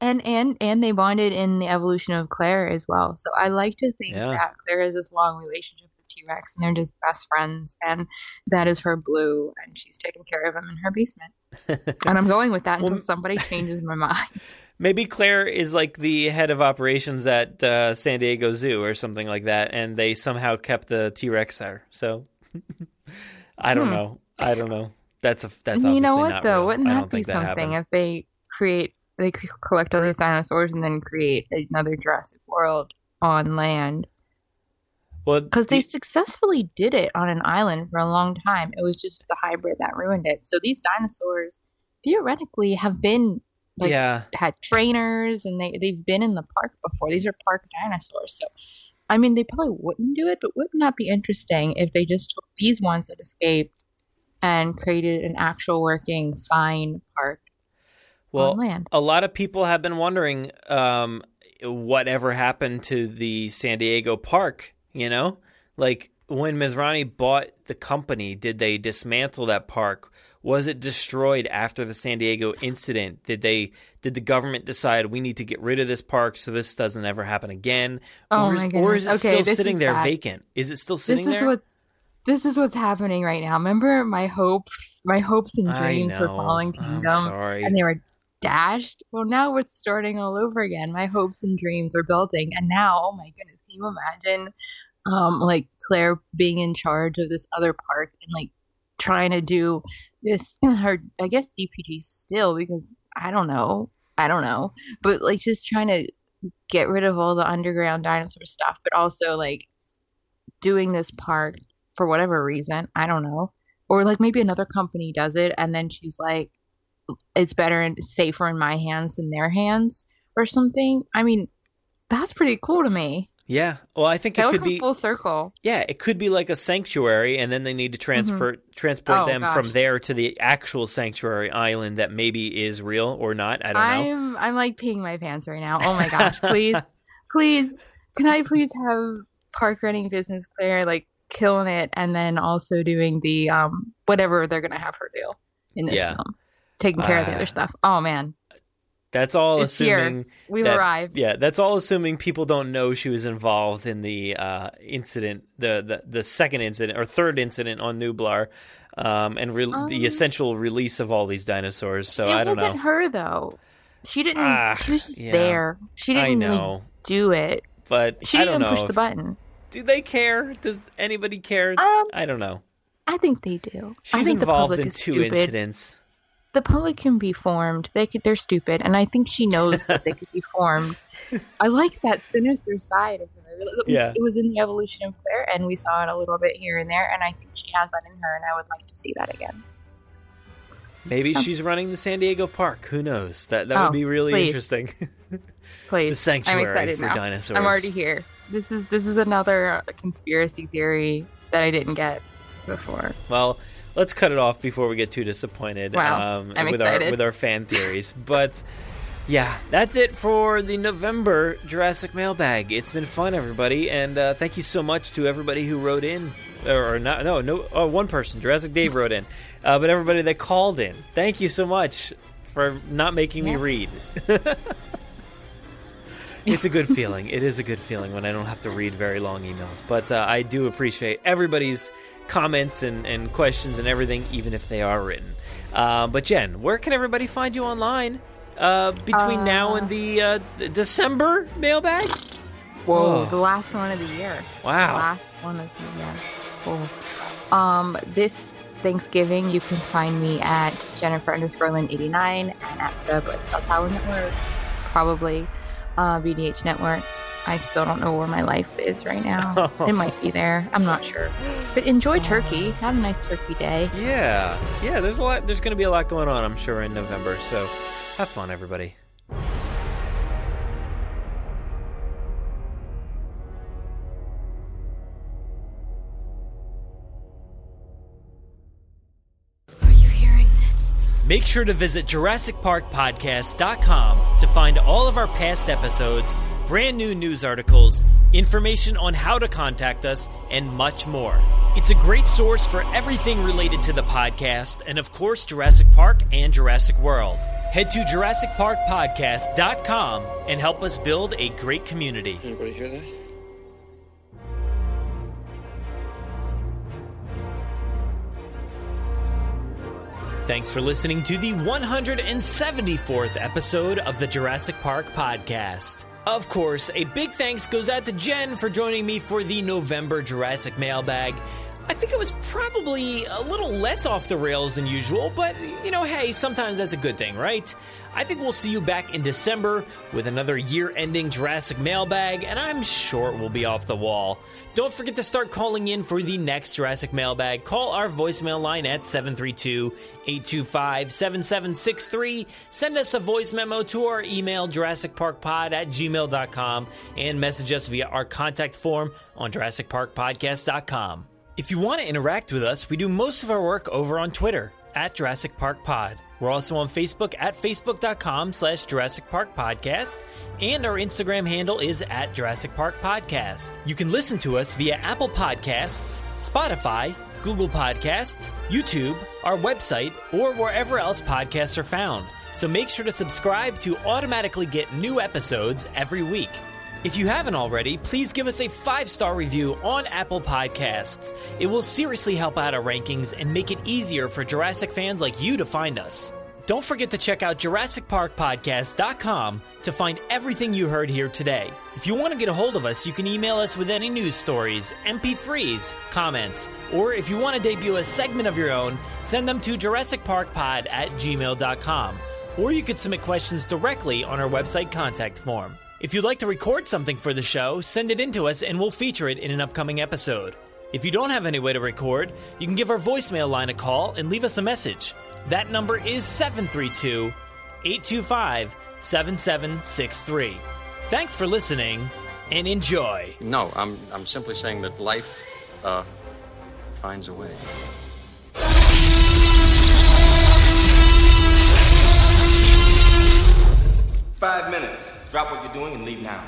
and and and they bonded in the evolution of Claire as well. So I like to think Yeah. that there is this long relationship with T Rex, and they're just best friends, and that is her blue, and she's taking care of him in her basement. And I'm going with that until somebody changes my mind. Maybe Claire is like the head of operations at uh, San Diego Zoo or something like that, and they somehow kept the T Rex there. So I don't Hmm. know. I don't know. That's a that's you know what though? real. Wouldn't that be that something happened. if they create they collect all these dinosaurs and then create another Jurassic World on land? Well, Because they successfully did it on an island for a long time. It was just the hybrid that ruined it. So these dinosaurs theoretically have been like yeah. had trainers and they they've been in the park before. These are park dinosaurs. So I mean they probably wouldn't do it, but wouldn't that be interesting if they just took these ones that escaped and created an actual working fine park Well, on land? a lot of people have been wondering um, whatever happened to the San Diego park. You know, like when Masrani bought the company, did they dismantle that park? Was it destroyed after the San Diego incident? Did they? Did the government decide we need to get rid of this park so this doesn't ever happen again? Oh or, is, my or is it goodness. Okay, still sitting there bad. vacant? Is it still sitting this is there? what this is what's happening right now. Remember my hopes, my hopes and dreams for I'm Kingdom, and they were dashed. Well, now we're starting all over again. My hopes and dreams are building, and now, oh my goodness, can you imagine, um, like Claire being in charge of this other park and like trying to do this? Her, I guess DPG still because I don't know, I don't know, but like just trying to get rid of all the underground dinosaur stuff, but also like doing this park for whatever reason. I don't know. Or like maybe another company does it and then she's like it's better and safer in my hands than their hands or something. I mean, that's pretty cool to me. Yeah. Well, I think That it could come be full circle. Yeah, it could be like a sanctuary, and then they need to transfer transport Oh, them gosh. from there to the actual sanctuary island that maybe is real or not. I don't know. I'm I'm like peeing my pants right now. Oh my gosh, please, please, can I please have park running business Claire like killing it, and then also doing the um whatever they're gonna have her do in this Yeah. film, taking care of the Uh, other stuff. Oh man, That's all It's here. assuming We've that- arrived. Yeah, that's all assuming people don't know she was involved in the uh, incident, the, the the second incident or third incident on Nublar, um, and re- Um, the essential release of all these dinosaurs. So I don't wasn't know. her though. She didn't. Ah, she was just yeah. there. She didn't really do it. but She didn't even push the button. Do they care? Does anybody care? Um, I don't know. I think they do. I She's think the involved public in is two stupid. incidents. The public can be formed. They could, they're stupid, and I think she knows that they could be formed. I like that sinister side of her. It was, Yeah. it was in the evolution of Claire, and we saw it a little bit here and there, and I think she has that in her, and I would like to see that again. Maybe Oh. she's running the San Diego Park. Who knows? That that Oh, would be really please. interesting. Please, The sanctuary I'm excited for now. dinosaurs. I'm already here. This is this is another conspiracy theory that I didn't get before. Well, let's cut it off before we get too disappointed. Wow, um, I'm with excited. our with our fan theories. but yeah, that's it for the November Jurassic Mailbag. It's been fun, everybody, and uh, thank you so much to everybody who wrote in. Or, or not? No, no. Oh, one person, Jurassic Dave, wrote in, uh, but everybody that called in, thank you so much for not making me read. it's a good feeling. It is a good feeling when I don't have to read very long emails. But uh, I do appreciate everybody's comments and, and questions and everything, even if they are written. Uh, but Jen, where can everybody find you online uh, between now and the uh, d- December mailbag? Whoa, the last one of the year. Wow. The last one of the year. Cool. Um, this Thanksgiving, you can find me at Jennifer underscore Lynn 89 and at the Blood Tower Network, probably uh, BDH Network. I still don't know where my life is right now. it might be there. I'm not sure. But enjoy turkey. Have a nice turkey day. Yeah, yeah. There's a lot. There's going to be a lot going on, I'm sure, in November. So have fun, everybody. Are you hearing this? Make sure to visit JurassicParkPodcast.com to find all of our past episodes, brand new news articles, information on how to contact us, and much more. It's a great source for everything related to the podcast and, of course, Jurassic Park and Jurassic World. Head to JurassicParkPodcast.com and help us build a great community. Anybody hear that? Thanks for listening to the 174th episode of the Jurassic Park podcast. Of course, a big thanks goes out to Jen for joining me for the November Jurassic mailbag. I think it was probably a little less off the rails than usual, but you know, hey, sometimes that's a good thing, right? I think we'll see you back in December with another year ending Jurassic mailbag, and I'm sure it will be off the wall. Don't forget to start calling in for the next Jurassic mailbag. Call our voicemail line at 732 825 7763. Send us a voice memo to our email, JurassicParkPod at gmail.com, and message us via our contact form on JurassicParkPodcast.com. If you want to interact with us, we do most of our work over on Twitter at Jurassic Park Pod. We're also on Facebook at facebook.com slash Jurassic Park Podcast, and our Instagram handle is at Jurassic Park Podcast. You can listen to us via Apple Podcasts, Spotify, Google Podcasts, YouTube, our website, or wherever else podcasts are found. So make sure to subscribe to automatically get new episodes every week. If you haven't already, please give us a five star review on Apple Podcasts. It will seriously help out our rankings and make it easier for Jurassic fans like you to find us. Don't forget to check out JurassicParkPodcast.com to find everything you heard here today. If you want to get a hold of us, you can email us with any news stories, MP3s, comments, or if you want to debut a segment of your own, send them to JurassicParkPod at gmail.com. Or you could submit questions directly on our website contact form. If you'd like to record something for the show, send it in to us and we'll feature it in an upcoming episode. If you don't have any way to record, you can give our voicemail line a call and leave us a message. That number is 732 825 7763. Thanks for listening and enjoy. No, I'm, I'm simply saying that life uh, finds a way. Five minutes. Drop what you're doing and leave now.